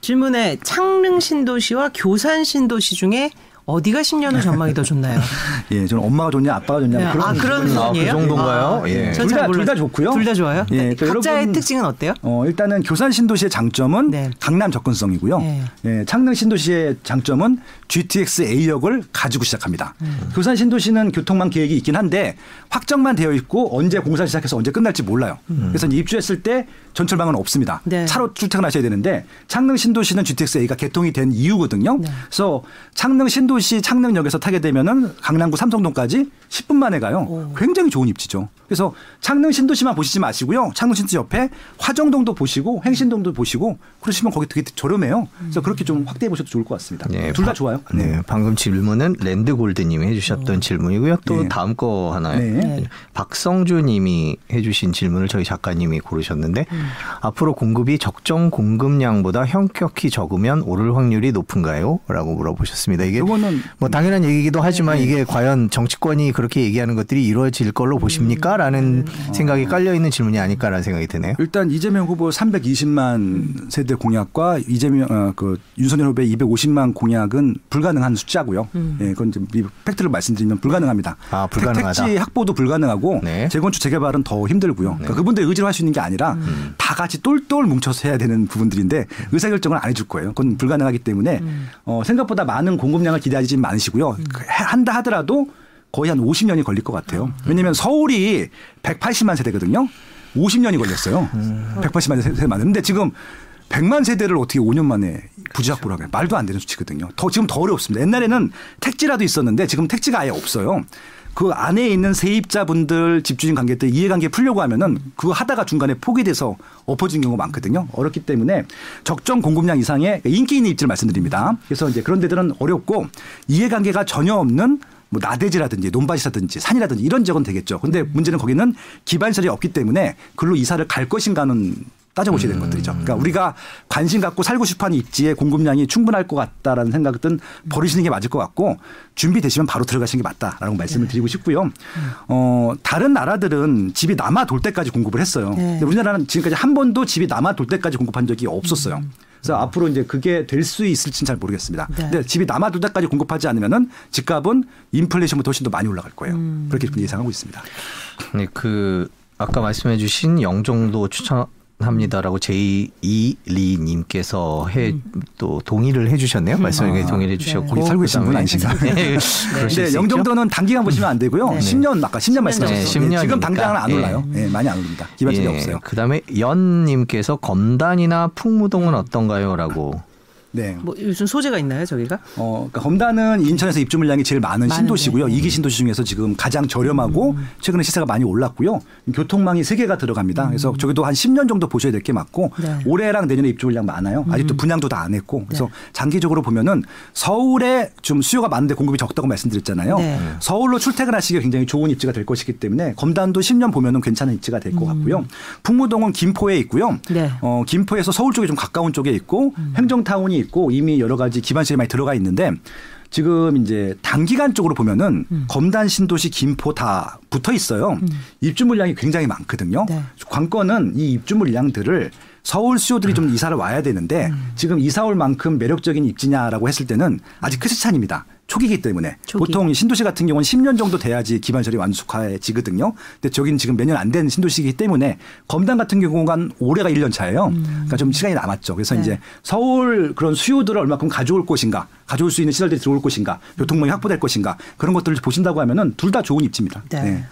질문에 창릉 신도시와 교산 신도시 중에 어디가 10년 후 전망이 더 좋나요? 예, 저는 엄마가 좋냐 아빠가 좋냐 네. 아 그런 아, 그? 정도인가요? 예. 전둘잘 다- 둘 몰라요. 다 좋고요. 둘 다 좋아요. 예, 네. 그러니까 각자의 여러분- 특징은 어때요? 어, 일단은 교산 신도시의 장점은 네. 강남 접근성이고요. 네. 예, 창릉 신도시의 장점은 GTX A역을 가지고 시작합니다. 음. 교산 신도시는 교통망 계획이 있긴 한데 확정만 되어 있고 언제 공사 시작해서 언제 끝날지 몰라요. 그래서 이제 입주했을 때 전철망은 없습니다. 음. 네. 차로 출퇴근하셔야 되는데 창릉 신도시는 GTX A가 개통이 된 이유거든요. 네. 그래서 창릉 신도 시 창릉역에서 타게 되면은 강남구 삼성동까지 10분 만에 가요. 오. 굉장히 좋은 입지죠. 그래서 창릉 신도시만 보시지 마시고요. 창릉 신도시 옆에 화정동도 보시고 행신동도 보시고 그러시면 거기 되게 저렴해요. 그래서 그렇게 좀 확대해 보셔도 좋을 것 같습니다. 네, 둘다 바- 좋아요. 네. 방금 질문은 랜드골드님이 해주셨던 질문이고요. 또 네. 다음 거 하나 네. 박성주님이 해주신 질문을 저희 작가님이 고르셨는데 음. 앞으로 공급이 적정 공급량보다 현격히 적으면 오를 확률이 높은가요?라고 물어보셨습니다. 이게 이거는 뭐 당연한 얘기기도 하지만 네. 이게 과연 정치권이 그렇게 얘기하는 것들이 이루어질 걸로 보십니까? 라는 음. 생각이 깔려 있는 질문이 아닐까라는 생각이 드네요. 일단 이재명 후보 320만 세대 공약과 이재명 어, 그 윤석열 후보의 250만 공약은 불가능한 숫자고요. 예, 그건 이제 이 팩트를 말씀드리면 불가능합니다. 아, 불가능하다. 택지 확보도 불가능하고 네. 재건축 재개발은 더 힘들고요. 그러니까 그분들 의지로 할 수 있는 게 아니라 다 같이 똘똘 뭉쳐서 해야 되는 부분들인데 의사결정을 안 해줄 거예요. 그건 불가능하기 때문에 어, 생각보다 많은 공급량을 기대하지 많으시고요. 그 해- 한다 하더라도 거의 한 50년이 걸릴 것 같아요. 왜냐하면 서울이 180만 세대거든요. 50년이 걸렸어요. 180만 세대 많은데 지금 100만 세대를 어떻게 5년 만에 부지 확보를 하게 말도 안 되는 수치거든요. 더 지금 더 어렵습니다. 옛날에는 택지라도 있었는데 지금 택지가 아예 없어요. 그 안에 있는 세입자분들 집주인 관계들 이해관계 풀려고 하면은 그거 하다가 중간에 포기돼서 엎어진 경우가 많거든요. 어렵기 때문에 적정 공급량 이상의 인기 있는 입지를 말씀드립니다. 그래서 이제 그런 데들은 어렵고 이해관계가 전혀 없는 뭐 나대지라든지 논밭이라든지 산이라든지 이런 지역은 되겠죠. 근데 문제는 거기는 기반시설이 없기 때문에 글로 이사를 갈 것인가는 따져보셔야 되는 것들이죠. 그러니까 우리가 관심 갖고 살고 싶어하는 입지에 공급량이 충분할 것 같다라는 생각은 버리시는 게 맞을 것 같고 준비되시면 바로 들어가시는 게 맞다라고 말씀을 드리고 싶고요. 어, 다른 나라들은 집이 남아 돌 때까지 공급을 했어요. 네. 근데 우리나라는 지금까지 한 번도 집이 남아 돌 때까지 공급한 적이 없었어요. 그래서 앞으로 이제 그게 될 수 있을지는 잘 모르겠습니다. 네. 근데 집이 남아 돌 때까지 공급하지 않으면은 집값은 인플레이션보다 훨씬 더 많이 올라갈 거예요. 그렇게 예상하고 있습니다. 네, 그 아까 말씀해주신 영종도 추천 합니다라고 제2리님께서 해또 동의를 해주셨네요. 말씀에 아, 동의를 해주셨고 거기 살고 계신 분 아니신가? 네, 수 있죠. 영종도는 단기간 보시면 안 되고요. 네. 10년 아까 10년 말씀하셨어요. 네, 네, 10년 지금. 당장은 안 예. 올라요. 예, 많이 안 오릅니다. 기반적이 예, 없어요. 그다음에 연님께서 검단이나 풍무동은 어떤가요?라고. 네. 뭐 요즘 소재가 있나요, 저기가? 어, 그러니까 검단은 인천에서 입주 물량이 제일 많은 많은데. 신도시고요. 이기 신도시 중에서 지금 가장 저렴하고 최근에 시세가 많이 올랐고요. 교통망이 세 개가 들어갑니다. 그래서 저기도 한 10년 정도 보셔야 될 게 맞고 네. 올해랑 내년에 입주 물량 많아요. 아직도 분양도 다 안 했고 그래서 장기적으로 보면은 서울에 좀 수요가 많은데 공급이 적다고 말씀드렸잖아요. 네. 서울로 출퇴근하시기에 굉장히 좋은 입지가 될 것이기 때문에 검단도 10년 보면은 괜찮은 입지가 될 것 같고요. 풍무동은 김포에 있고요. 네. 어, 김포에서 서울 쪽에 좀 가까운 쪽에 있고 행정타운이 있고 이미 여러 가지 기반시설이 많이 들어가 있는데 지금 이제 단기간 쪽으로 보면은 검단 신도시 김포 다 붙어 있어요. 입주 물량이 굉장히 많거든요. 네. 관건은 이 입주 물량들을 서울 수요들이 좀 이사를 와야 되는데 지금 이사 올 만큼 매력적인 입지냐라고 했을 때는 아직 크시 찬입니다. 초기이기 때문에 초기. 보통 신도시 같은 경우는 10년 정도 돼야지 기반시설이 완숙해지거든요. 근데 저긴 지금 몇 년 안 된 신도시이기 때문에 검단 같은 경우가 올해가 1년 차예요. 그러니까 좀 시간이 남았죠. 그래서 네. 이제 서울 그런 수요들을 얼마큼 가져올 것인가, 가져올 수 있는 시설들이 들어올 것인가, 교통망이 확보될 것인가 그런 것들을 보신다고 하면은 둘 다 좋은 입지입니다. 네. 네.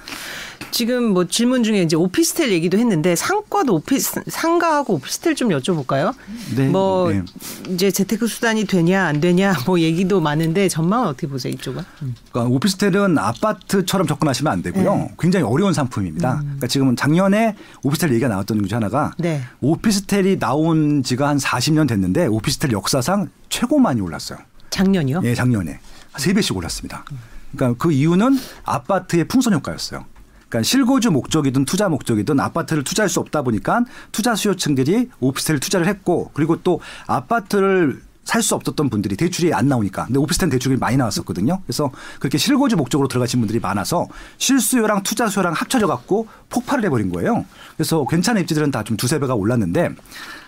지금 뭐 질문 중에 이제 오피스텔 얘기도 했는데 상가도 오피스 상가하고 오피스텔 좀 여쭤볼까요? 네, 뭐 네. 이제 재테크 수단이 되냐 안 되냐 뭐 얘기도 많은데 전망은 어떻게 보세요 이쪽은? 그러니까 오피스텔은 아파트처럼 접근하시면 안 되고요. 네. 굉장히 어려운 상품입니다. 그러니까 지금은 작년에 오피스텔 얘기가 나왔던 것 중에 하나가 네. 오피스텔이 나온 지가 한 40년 됐는데 오피스텔 역사상 최고 많이 올랐어요. 작년이요? 예, 작년에 세 배씩 올랐습니다. 그러니까 그 이유는 아파트의 풍선 효과였어요. 그러니까 실거주 목적이든 투자 목적이든 아파트를 투자할 수 없다 보니까 투자 수요층들이 오피스텔 투자를 했고 그리고 또 아파트를 살수 없었던 분들이 대출이 안 나오니까 근데 오피스텔 대출이 많이 나왔었거든요. 그래서 그렇게 실거주 목적으로 들어가신 분들이 많아서 실수요랑 투자 수요랑 합쳐져 갖고 폭발을 해버린 거예요. 그래서 괜찮은 입지들은 다 좀 두세 배가 올랐는데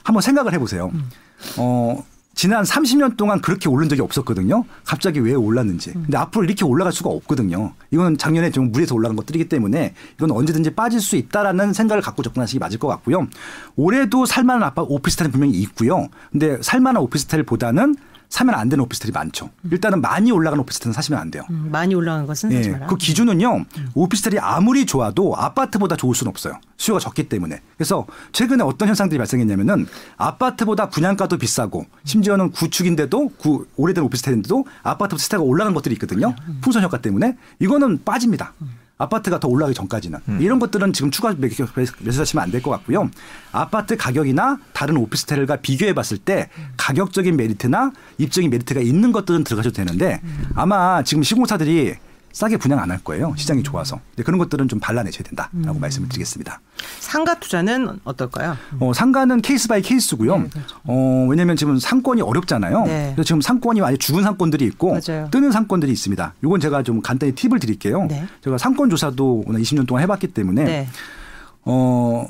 한번 생각을 해보세요. 어, 지난 30년 동안 그렇게 오른 적이 없었거든요. 갑자기 왜 올랐는지. 근데 앞으로 이렇게 올라갈 수가 없거든요. 이건 작년에 좀 물에서 올라간 것들이기 때문에 이건 언제든지 빠질 수 있다라는 생각을 갖고 접근하시기 맞을 것 같고요. 올해도 살만한 아파 오피스텔은 분명히 있고요. 근데 살만한 오피스텔보다는 사면 안 되는 오피스텔이 많죠. 일단은 많이 올라간 오피스텔은 사시면 안 돼요. 음, 많이 올라간 것은 마라. 그 기준은요. 오피스텔이 아무리 좋아도 아파트보다 좋을 수는 없어요. 수요가 적기 때문에. 그래서 최근에 어떤 현상들이 발생했냐면은 아파트보다 분양가도 비싸고 심지어는 구축인데도 구, 오래된 오피스텔인데도 아파트보다 시세가 올라간 것들이 있거든요. 풍선 효과 때문에 이거는 빠집니다. 아파트가 더 올라가기 전까지는 음. 이런 것들은 지금 추가 매수하시면 안 될 것 같고요. 아파트 가격이나 다른 오피스텔과 비교해 봤을 때 가격적인 메리트나 입지적인 메리트가 있는 것들은 들어가셔도 되는데 아마 지금 시공사들이 싸게 분양 안 할 거예요. 시장이 좋아서. 근데 그런 것들은 좀 발라내셔야 된다라고 말씀을 드리겠습니다. 상가 투자는 어떨까요? 어, 상가는 case by case고요. 네, 그렇죠. 어, 왜냐면 지금 상권이 어렵잖아요. 네. 그래서 지금 상권이 많이 죽은 상권들이 있고 맞아요. 뜨는 상권들이 있습니다. 이건 제가 좀 간단히 팁을 드릴게요. 네. 제가 상권 조사도 오늘 20년 동안 해봤기 때문에 네. 어,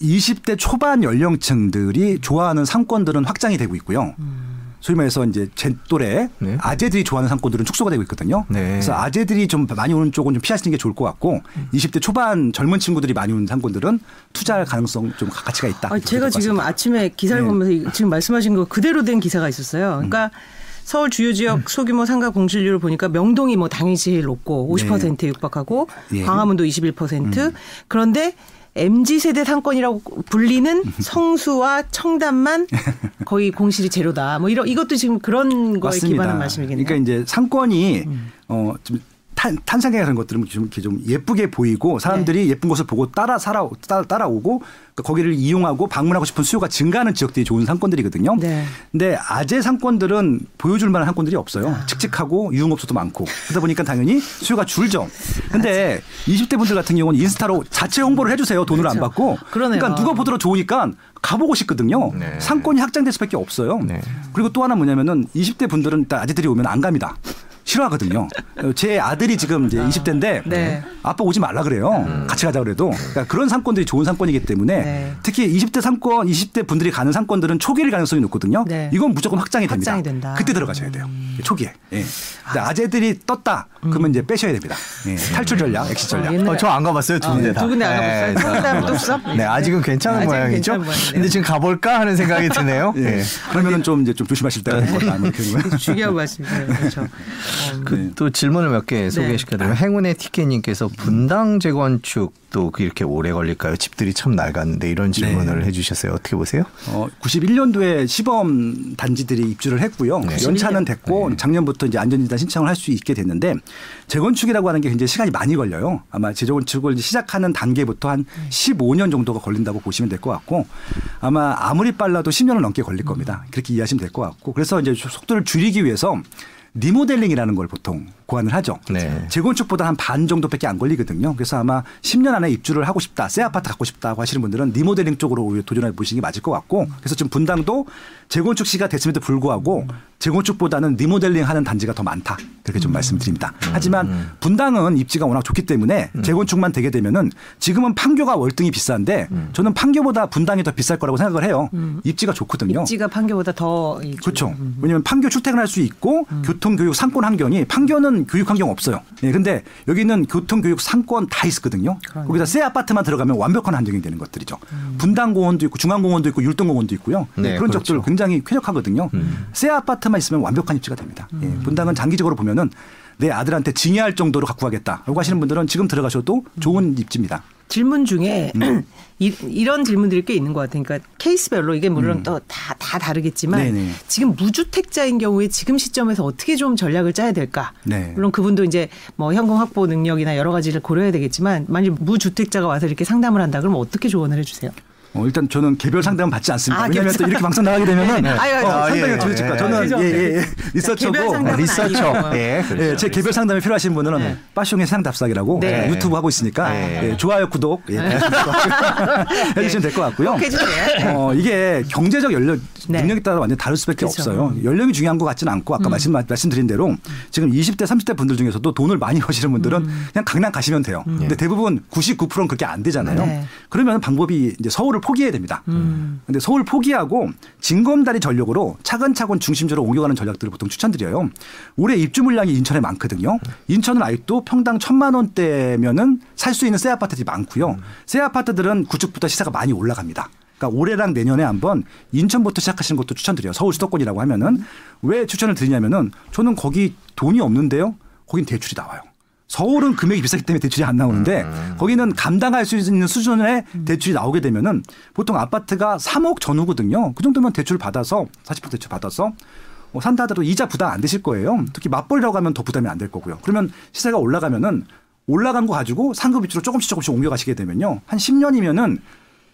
20대 초반 연령층들이 좋아하는 상권들은 확장이 되고 있고요. 소위 말해서 이제 제 또래 네. 아재들이 좋아하는 상권들은 축소가 되고 있거든요. 네. 그래서 아재들이 좀 많이 오는 쪽은 좀 피하시는 게 좋을 것 같고 20대 초반 젊은 친구들이 많이 오는 상권들은 투자할 가능성 좀 가치가 있다. 아, 제가 지금 아침에 기사를 네. 보면서 이- 지금 말씀하신 거 그대로 된 기사가 있었어요. 그러니까 서울 주요 지역 소규모 상가 공실률을 보니까 명동이 뭐 당연히 제일 높고 50%에 육박하고 예. 광화문도 21%. 그런데 MZ 세대 상권이라고 불리는 성수와 청담만 거의 공실이 제로다. 뭐 이런 이것도 지금 그런 거에 기반한 말씀이겠네요. 음. 그러니까 이제 상권이 어, 좀 탄, 탄생해 그런 것들은 좀 이렇게 좀 예쁘게 보이고 사람들이 네. 예쁜 것을 보고 따라 살아 따라, 따라오고 그러니까 거기를 이용하고 방문하고 싶은 수요가 증가하는 지역들이 좋은 상권들이거든요. 네. 근데 아재 상권들은 보여줄 만한 상권들이 없어요. 아. 칙칙하고 유흥업소도 많고 그러다 보니까 당연히 수요가 줄죠. 근데 20대 분들 같은 경우는 인스타로 자체 홍보를 해주세요. 돈을 안 그렇죠. 받고. 그러네요. 러니까 누가 보더라도 좋으니까 가보고 싶거든요. 네. 상권이 확장될 수밖에 없어요. 네. 그리고 또 하나 뭐냐면은 20대 분들은 일단 아재들이 오면 안 갑니다. 싫어하거든요. 제 아들이 지금 이제 20대인데 네. 아빠 오지 말라 그래요. 같이 가자 그래도. 그러니까 그런 상권들이 좋은 상권이기 때문에 네. 특히 20대 상권, 20대 분들이 가는 상권들은 초기일 가능성이 높거든요. 네. 이건 무조건 확장이 됩니다. 확장이 된다. 음. 그때 들어가셔야 돼요. 초기에. 예. 근데 아재들이 떴다. 그러면 이제 빼셔야 됩니다. 예. 탈출 전략, 엑시 전략. 어, 어, 저안 가봤어요 두 군데 다. 두 군데 안 네, 가봤어요? 뚝섬? 네, 아직은 괜찮은 아직은 모양이죠. 괜찮은. 근데 지금 가볼까 하는 생각이 드네요. 예. 네. 그러면은 좀 이제 좀 조심하실 때가 그런 거. 중요한 말씀이에요. 그렇죠. 어, 그또 질문을 몇 개 소개시켜드리면 행운의 티켓님께서 분당 재건축도 이렇게 오래 걸릴까요? 집들이 참 낡았는데 이런 질문을 해주셨어요. 어떻게 보세요? 어, 91년도에 시범 단지들이 입주를 했고요. 네. 연차는 됐고 작년부터 이제 안전진단 신청을 할 수 있게 됐는데 재건축이라고 하는 게 굉장히 시간이 많이 걸려요. 아마 재건축을 시작하는 단계부터 한 15년 정도가 걸린다고 보시면 될 것 같고 아마 아무리 빨라도 10년은 넘게 걸릴 겁니다. 그렇게 이해하시면 될 것 같고 그래서 이제 속도를 줄이기 위해서 리모델링이라는 걸 보통 고안을 하죠. 네. 재건축보다 한 반 정도밖에 안 걸리거든요. 그래서 아마 10년 안에 입주를 하고 싶다, 새 아파트 갖고 싶다고 하시는 분들은 리모델링 쪽으로 오히려 도전해 보시는 게 맞을 것 같고, 그래서 지금 분당도 재건축 시가 됐음에도 불구하고 재건축보다는 리모델링 하는 단지가 더 많다. 그렇게 좀 말씀드립니다. 하지만 분당은 입지가 워낙 좋기 때문에 재건축만 되게 되면은 지금은 판교가 월등히 비싼데 저는 판교보다 분당이 더 비쌀 거라고 생각을 해요. 입지가 좋거든요. 입지가 판교보다 더 이- 그렇죠. 왜냐하면 판교 출퇴근할 수 있고 교통, 교육, 상권 환경이 판교는 교육 환경 없어요. 예, 근데 여기는 교통, 교육, 상권 다 있거든요. 그러네요. 거기다 새 아파트만 들어가면 완벽한 환경이 되는 것들이죠. 분당공원도 있고 중앙공원도 있고 율동공원도 있고요. 네, 그런 그렇죠. 적들 굉장히 쾌적하거든요. 새 아파트만 있으면 완벽한 입지가 됩니다. 예, 분당은 장기적으로 보면은 내 아들한테 징여할 정도로 갖고 가겠다라고 하시는 분들은 지금 들어가셔도 좋은 입지입니다. 질문 중에 음. 이, 런 질문들이 꽤 있는 것 같아요. 그러니까 케이스별로 이게 물론 또다 다 다르겠지만 음. 네네. 지금 무주택자인 경우에 지금 시점에서 어떻게 좀 전략을 짜야 될까? 네. 물론 그분도 이제 뭐 현금 확보 능력이나 여러 가지를 고려해야 되겠지만 만약 무주택자가 와서 이렇게 상담을 한다 그러면 어떻게 조언을 해주세요? 어, 일단 저는 개별 상담은 받지 않습니다. 아, 왜냐하면 또 이렇게 방송 나가게 되면은 네. 아유, 어, 아, 상당히 예, 조직과 예, 저는? 예, 예, 예. 개별 리서처고 상담은 리서처. 아니고. 예, 그렇죠. 예, 제 개별 상담이 필요하신 분들은 네. 빠숑의 세상 답사기라고 네. 유튜브 하고 있으니까 네. 예, 좋아요, 구독 예, 해주시면 될 것 같고요. 어, 이게 경제적 연령 네. 능력에 따라 완전 히 다를 수밖에 그렇죠. 없어요. 연령이 중요한 것 같지는 않고 아까 말씀 말씀드린 대로 지금 20대, 30대 분들 중에서도 돈을 많이 버시는 분들은 그냥 강남 가시면 돼요. 근데 대부분 99%는 그렇게 안 되잖아요. 네. 그러면 방법이 이제 서울을 포기해야 됩니다. 근데 서울 포기하고 징검다리 전력으로 차근차근 중심지로 옮겨가는 전략들을 보통 추천드려요. 올해 입주 물량이 인천에 많거든요. 인천은 아직도 평당 천만 원대면은 살 수 있는 새 아파트들이 많고요. 새 아파트들은 구축부터 시세가 많이 올라갑니다. 그러니까 올해랑 내년에 한번 인천부터 시작하시는 것도 추천드려요. 서울 수도권이라고 하면은 왜 추천을 드리냐면은 저는 거기 돈이 없는데요. 거긴 대출이 나와요. 서울은 금액이 비싸기 때문에 대출이 안 나오는데 거기는 감당할 수 있는 수준의 대출이 나오게 되면은 보통 아파트가 3억 전후거든요. 그 정도면 대출 받아서 40% 대출 받아서 뭐 산다 하더라도 이자 부담 안 되실 거예요. 특히 맞벌이라고 하면 더 부담이 안 될 거고요. 그러면 시세가 올라가면은 올라간 거 가지고 상급 입지로 조금씩 조금씩 옮겨가시게 되면요. 한 10년이면은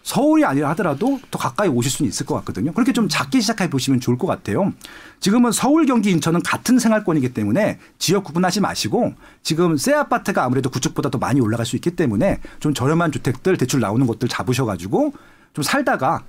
서울이 아니라 하더라도 더 가까이 오실 수는 있을 것 같거든요. 그렇게 좀 작게 시작해 보시면 좋을 것 같아요. 지금은 서울, 경기, 인천은 같은 생활권이기 때문에 지역 구분하지 마시고 지금 새 아파트가 아무래도 구축보다 더 많이 올라갈 수 있기 때문에 좀 저렴한 주택들 대출 나오는 것들 잡으셔가지고 좀 살다가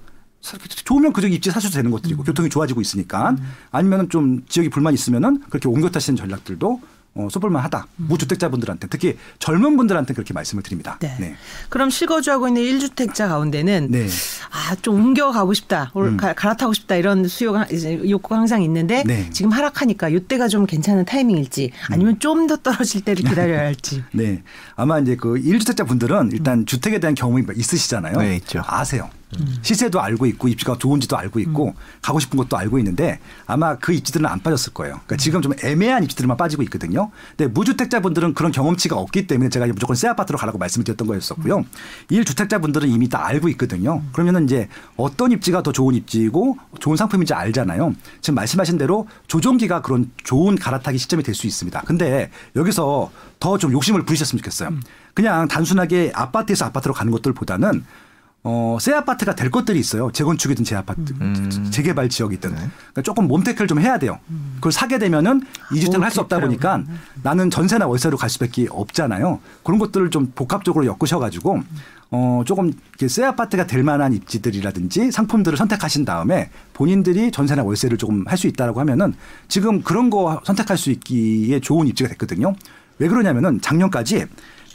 좋으면 그저 입지 사셔도 되는 것들이고 교통이 좋아지고 있으니까 아니면은 좀 지역이 불만 있으면은 그렇게 옮겨 타시는 전략들도 어, 써볼만 하다. 무주택자분들한테 특히 젊은 분들한테 그렇게 말씀을 드립니다. 네. 네. 그럼 실거주하고 있는 1주택자 가운데는 네. 아, 좀 옮겨 가고 싶다. 음. 갈아타고 싶다. 이런 수요가 이제 욕구가 항상 있는데 네. 지금 하락하니까 이때가 좀 괜찮은 타이밍일지 아니면 음. 좀더 떨어질 때를 기다려야 할지. 네. 아마 이제 그 1주택자 분들은 일단 음. 주택에 대한 경험이 있으시잖아요. 네, 있죠. 아세요. 음. 시세도 알고 있고 입지가 좋은지도 알고 있고 음. 가고 싶은 것도 알고 있는데 아마 그 입지들은 안 빠졌을 거예요. 그러니까 음. 지금 좀 애매한 입지들만 빠지고 있거든요. 근데 무주택자분들은 그런 경험치가 없기 때문에 제가 무조건 새 아파트로 가라고 말씀을 드렸던 거였었고요. 일주택자분들은 이미 다 알고 있거든요. 그러면은 이제 어떤 입지가 더 좋은 입지이고 좋은 상품인지 알잖아요. 지금 말씀하신 대로 조정기가 그런 좋은 갈아타기 시점이 될 수 있습니다. 근데 여기서 더 좀 욕심을 부리셨으면 좋겠어요. 그냥 단순하게 아파트에서 아파트로 가는 것들보다는 어, 새 아파트가 될 것들이 있어요. 재건축이든 재 아파트, 음. 재개발 지역이든. 네. 그러니까 조금 몸태클 좀 해야 돼요. 음. 그걸 사게 되면은 이주택을 할 수 없다 보니까 음. 나는 전세나 월세로 갈 수밖에 없잖아요. 그런 것들을 좀 복합적으로 엮으셔가지고 어, 조금 새 아파트가 될 만한 입지들이라든지 상품들을 선택하신 다음에 본인들이 전세나 월세를 조금 할 수 있다라고 하면은 지금 그런 거 선택할 수 있기에 좋은 입지가 됐거든요. 왜 그러냐면은 작년까지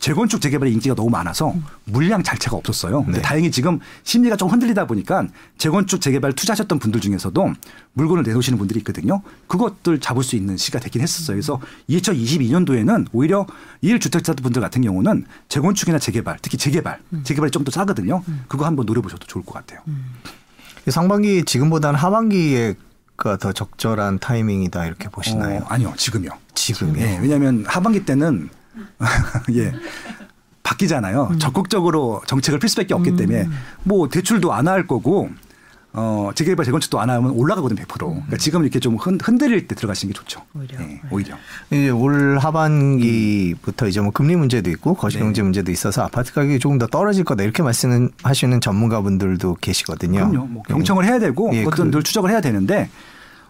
재건축 재개발의 인기가 너무 많아서 물량 자체가 없었어요. 근데 네. 다행히 지금 심리가 좀 흔들리다 보니까 재건축 재개발 투자하셨던 분들 중에서도 물건을 내놓으시는 분들이 있거든요. 그것들 잡을 수 있는 시가 되긴 했었어요. 그래서 2022년도에는 오히려 1주택자 분들 같은 경우는 재건축이나 재개발, 특히 재개발, 음. 재개발이 좀 더 싸거든요. 음. 그거 한번 노려보셔도 좋을 것 같아요. 음. 상반기 지금보다는 하반기에 더 적절한 타이밍이다 이렇게 보시나요? 어, 아니요, 지금요. 지금요. 예, 왜냐하면 하반기 때는 예. 바뀌잖아요. 음. 적극적으로 정책을 필 수밖에 없기 음. 때문에 뭐 대출도 안 할 거고 어, 재개발 재건축도 안 하면 올라가거든 100%. 그러니까 지금 이렇게 좀 흔, 흔들릴 때 들어가시는 게 좋죠. 오히려. 네, 오히려. 이제 올 하반기부터 이제 뭐 금리 문제도 있고 거시경제 네. 문제도 있어서 아파트 가격이 조금 더 떨어질 거다 이렇게 말씀하시는 전문가분들도 계시거든요. 그럼요. 뭐 경청을 해야 되고 예, 그것도 그, 늘 추적을 해야 되는데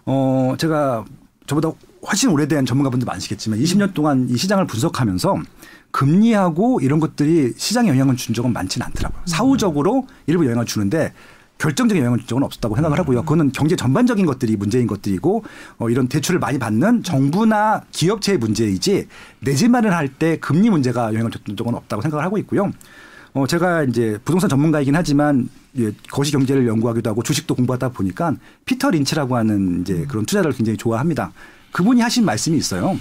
어, 제가 저보다 훨씬 오래된 전문가분들 많으시겠지만 20년 동안 이 시장을 분석하면서 금리하고 이런 것들이 시장에 영향을 준 적은 많지는 않더라고요. 음. 사후적으로 일부 영향을 주는데 결정적인 영향을 준 적은 없었다고 생각을 하고요. 음. 그거는 경제 전반적인 것들이 문제인 것들이고 어, 이런 대출을 많이 받는 정부나 기업체의 문제이지 내 집 마련할 때 금리 문제가 영향을 줬던 적은 없다고 생각을 하고 있고요. 어, 제가 이제 부동산 전문가이긴 하지만 예, 거시 경제를 연구하기도 하고 주식도 공부하다 보니까 피터 린치라고 하는 이제 음. 그런 투자를 굉장히 좋아합니다. 그분이 하신 말씀이 있어요.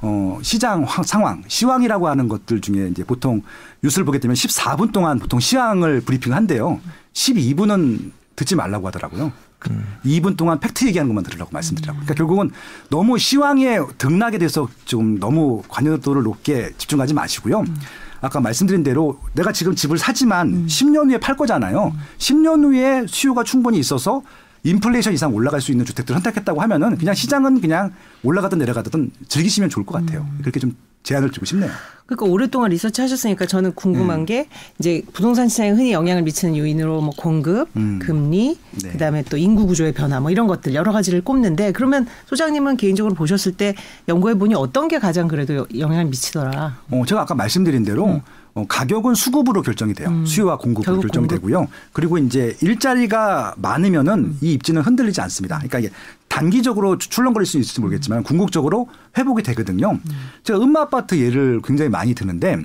어, 시장 상황, 시황이라고 하는 것들 중에 이제 보통 뉴스를 보게 되면 14분 동안 보통 시황을 브리핑 한대요. 12분은 듣지 말라고 하더라고요. 음. 2분 동안 팩트 얘기하는 것만 들으라고 말씀드리라고. 그러니까 결국은 너무 시황의 등락에 대해서 좀 너무 관여도를 높게 집중하지 마시고요. 음. 아까 말씀드린 대로 내가 지금 집을 사지만 음. 10년 후에 팔 거잖아요. 음. 10년 후에 수요가 충분히 있어서 인플레이션 이상 올라갈 수 있는 주택들을 선택했다고 하면은 그냥 시장은 그냥 올라가든 내려가든 즐기시면 좋을 것 같아요. 음. 그렇게 좀 제안을 드리고 싶네요. 그러니까 오랫동안 리서치 하셨으니까 저는 궁금한 음. 게 이제 부동산 시장에 흔히 영향을 미치는 요인으로 뭐 공급, 음. 금리, 네. 그다음에 또 인구 구조의 변화 뭐 이런 것들 여러 가지를 꼽는데 그러면 소장님은 개인적으로 보셨을 때 연구해 보니 어떤 게 가장 그래도 영향을 미치더라? 어, 제가 아까 말씀드린 대로 음. 어, 가격은 수급으로 결정이 돼요. 음. 수요와 공급으로 결정이. 되고요. 그리고 이제 일자리가 많으면은 음. 이 입지는 흔들리지 않습니다. 그러니까 이게 단기적으로 출렁거릴 수 있을지 모르겠지만 음. 궁극적으로 회복이 되거든요. 음. 제가 음마 아파트 예를 굉장히 많이 드는데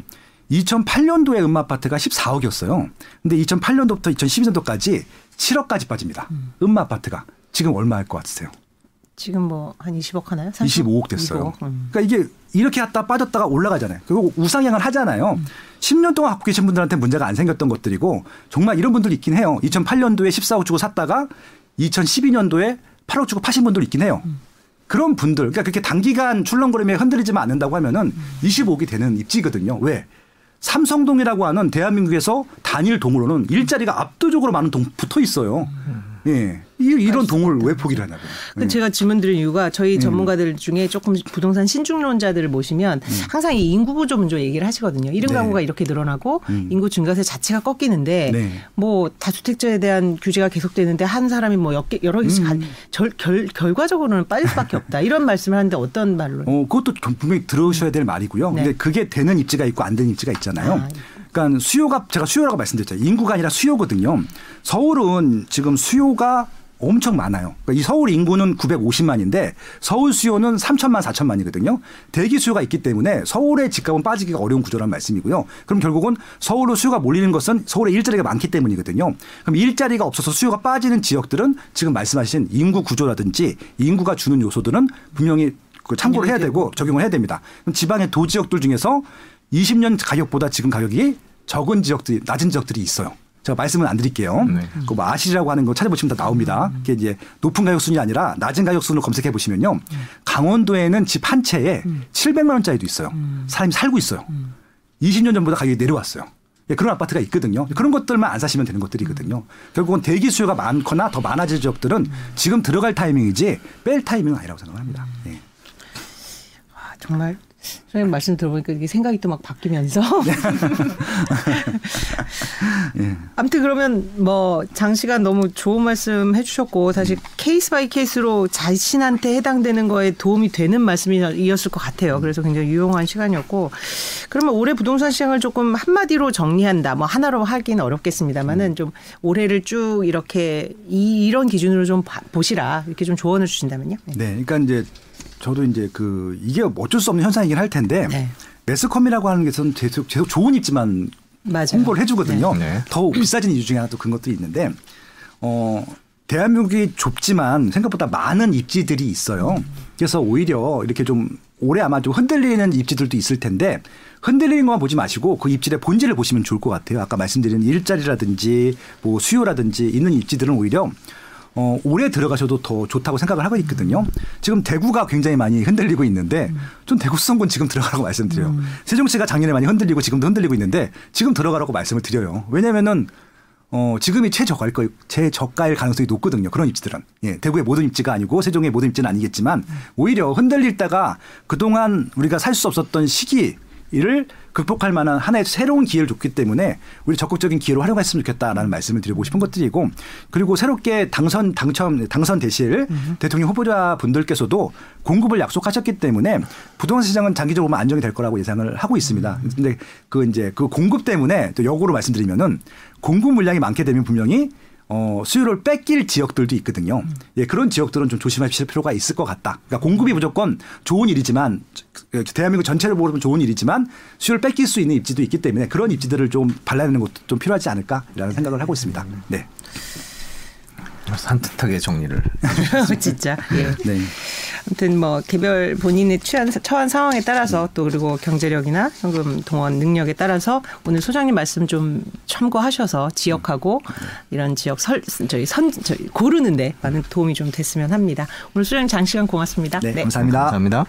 2008년도에 음마 아파트가 14억이었어요. 근데 2008년도부터 2012년도까지 7억까지 빠집니다. 음. 음마 아파트가 지금 얼마일 것 같으세요? 지금 뭐 한 20억 하나요? 25억 됐어요. 25억. 음. 그러니까 이게 이렇게 갔다 빠졌다가 올라가잖아요. 그리고 우상향을 하잖아요. 음. 10년 동안 갖고 계신 분들한테 문제가 안 생겼던 것들이고 정말 이런 분들 있긴 해요. 2008년도에 14억 주고 샀다가 2012년도에 8억 주고 파신 분들 있긴 해요. 음. 그런 분들, 그러니까 그렇게 단기간 출렁거림에 흔들리지만 않는다고 하면은 25억이 음. 되는 입지거든요. 왜? 삼성동이라고 하는 대한민국에서 단일 동으로는 일자리가 압도적으로 많은 동 붙어 있어요. 음. 예. 이- 이런 동을 왜 포기를 하냐고. 근데 제가 질문 드린 이유가 저희 음. 전문가들 중에 조금 부동산 신중론자들을 모시면 항상 이 인구 구조 문제 얘기를 하시거든요. 이름 음. 네. 가구가 이렇게 늘어나고 음. 인구 증가세 자체가 꺾이는데 네. 뭐 다주택자에 대한 규제가 계속되는데 한 사람이 뭐 여- 여러 개씩 가- 음. 절, 결, 결과적으로는 빠질 수밖에 없다. 이런 말씀을 하는데 어떤 말로? 어, 그것도 좀 분명히 들어오셔야 될 말이고요. 네. 근데 그게 되는 입지가 있고 안 되는 입지가 있잖아요. 아. 그러니까 수요가 제가 수요라고 말씀드렸잖아요. 인구가 아니라 수요거든요. 서울은 지금 수요가 엄청 많아요. 그러니까 이 서울 인구는 950만인데 서울 수요는 3천만 4천만이거든요. 대기 수요가 있기 때문에 서울의 집값은 빠지기가 어려운 구조란 말씀이고요. 그럼 결국은 서울로 수요가 몰리는 것은 서울에 일자리가 많기 때문이거든요. 그럼 일자리가 없어서 수요가 빠지는 지역들은 지금 말씀하신 인구 구조라든지 인구가 주는 요소들은 분명히 그 참고를 해야 되고 적용을 해야 됩니다. 지방의 도지역들 중에서 20년 가격보다 지금 가격이 적은 지역들이 낮은 지역들이 있어요. 제가 말씀은 안 드릴게요. 네. 그뭐 아시라고 하는 거 찾아보시면 다 나옵니다. 그게 이제 높은 가격 순이 아니라 낮은 가격 순으로 검색해 보시면요. 강원도에는 집 한 채에 700만 원짜리도 있어요. 사람이 살고 있어요. 20년 전보다 가격이 내려왔어요. 예, 그런 아파트가 있거든요. 그런 것들만 안 사시면 되는 것들이거든요. 결국은 대기 수요가 많거나 더 많아질 지역들은 지금 들어갈 타이밍이지 뺄 타이밍은 아니라고 생각합니다. 예. 아, 정말 선생님 말씀 들어보니까 이게 생각이 또 막 바뀌면서 예. 아무튼 그러면 뭐 장시간 너무 좋은 말씀 해주셨고 사실 case by case로 자신한테 해당되는 거에 도움이 되는 말씀이었을 것 같아요. 그래서 굉장히 유용한 시간이었고 그러면 올해 부동산 시장을 조금 한마디로 정리한다. 뭐 하나로 하기는 어렵겠습니다만은 좀 올해를 쭉 이렇게 이, 이런 기준으로 좀 봐- 보시라 이렇게 좀 조언을 주신다면요. 네. 네, 그러니까 이제 저도 이제 그 이게 어쩔 수 없는 현상이긴 할 텐데 네. 매스컴이라고 하는 게선 계속, 계속 좋은 입지만 맞아요. 홍보를 해주거든요. 네. 네. 더 비싸진 이유 중에 하나 또 그런 것들이 있는데 어 대한민국이 좁지만 생각보다 많은 입지들이 있어요. 그래서 오히려 이렇게 좀 올해 아마 좀 흔들리는 입지들도 있을 텐데 흔들리는 것만 보지 마시고 그 입지의 본질을 보시면 좋을 것 같아요. 아까 말씀드린 일자리라든지 뭐 수요라든지 있는 입지들은 오히려 어, 올해 들어가셔도 더 좋다고 생각을 하고 있거든요. 지금 대구가 굉장히 많이 흔들리고 있는데 전 대구 수성군 지금 들어가라고 말씀드려요. 세종시가 작년에 많이 흔들리고 지금도 흔들리고 있는데 지금 들어가라고 말씀을 드려요. 왜냐면은 어, 지금이 최저가일 거, 최저가일 가능성이 높거든요. 그런 입지들은. 예, 대구의 모든 입지가 아니고 세종의 모든 입지는 아니겠지만 오히려 흔들릴 때가 그동안 우리가 살 수 없었던 시기 이를 극복할 만한 하나의 새로운 기회를 줬기 때문에 우리 적극적인 기회로 활용했으면 좋겠다라는 말씀을 드리고 싶은 것들이고 그리고 새롭게 당선 당첨 당선 되실 대통령 후보자 분들께서도 공급을 약속하셨기 때문에 부동산 시장은 장기적으로 보면 안정이 될 거라고 예상을 하고 있습니다. 근데 그 이제 그 공급 때문에 또 역으로 말씀드리면은 공급 물량이 많게 되면 분명히 어, 수요를 뺏길 지역들도 있거든요. 예, 그런 지역들은 좀 조심하실 필요가 있을 것 같다. 그러니까 공급이 무조건 좋은 일이지만 그 대한민국 전체를 보면 좋은 일이지만 수요를 뺏길 수 있는 입지도 있기 때문에 그런 입지들을 좀 발라내는 것도 좀 필요하지 않을까라는 생각을 하고 있습니다. 네. 산뜻하게 정리를. 진짜. 예. 네. 아무튼 뭐 개별 본인의 취한 처한 상황에 따라서 또 그리고 경제력이나 현금 동원 능력에 따라서 오늘 소장님 말씀 좀 참고하셔서 지역하고 이런 지역 설 저희 선 저희 고르는데 많은 도움이 좀 됐으면 합니다. 오늘 소장님 장시간 고맙습니다. 네, 감사합니다. 감사합니다.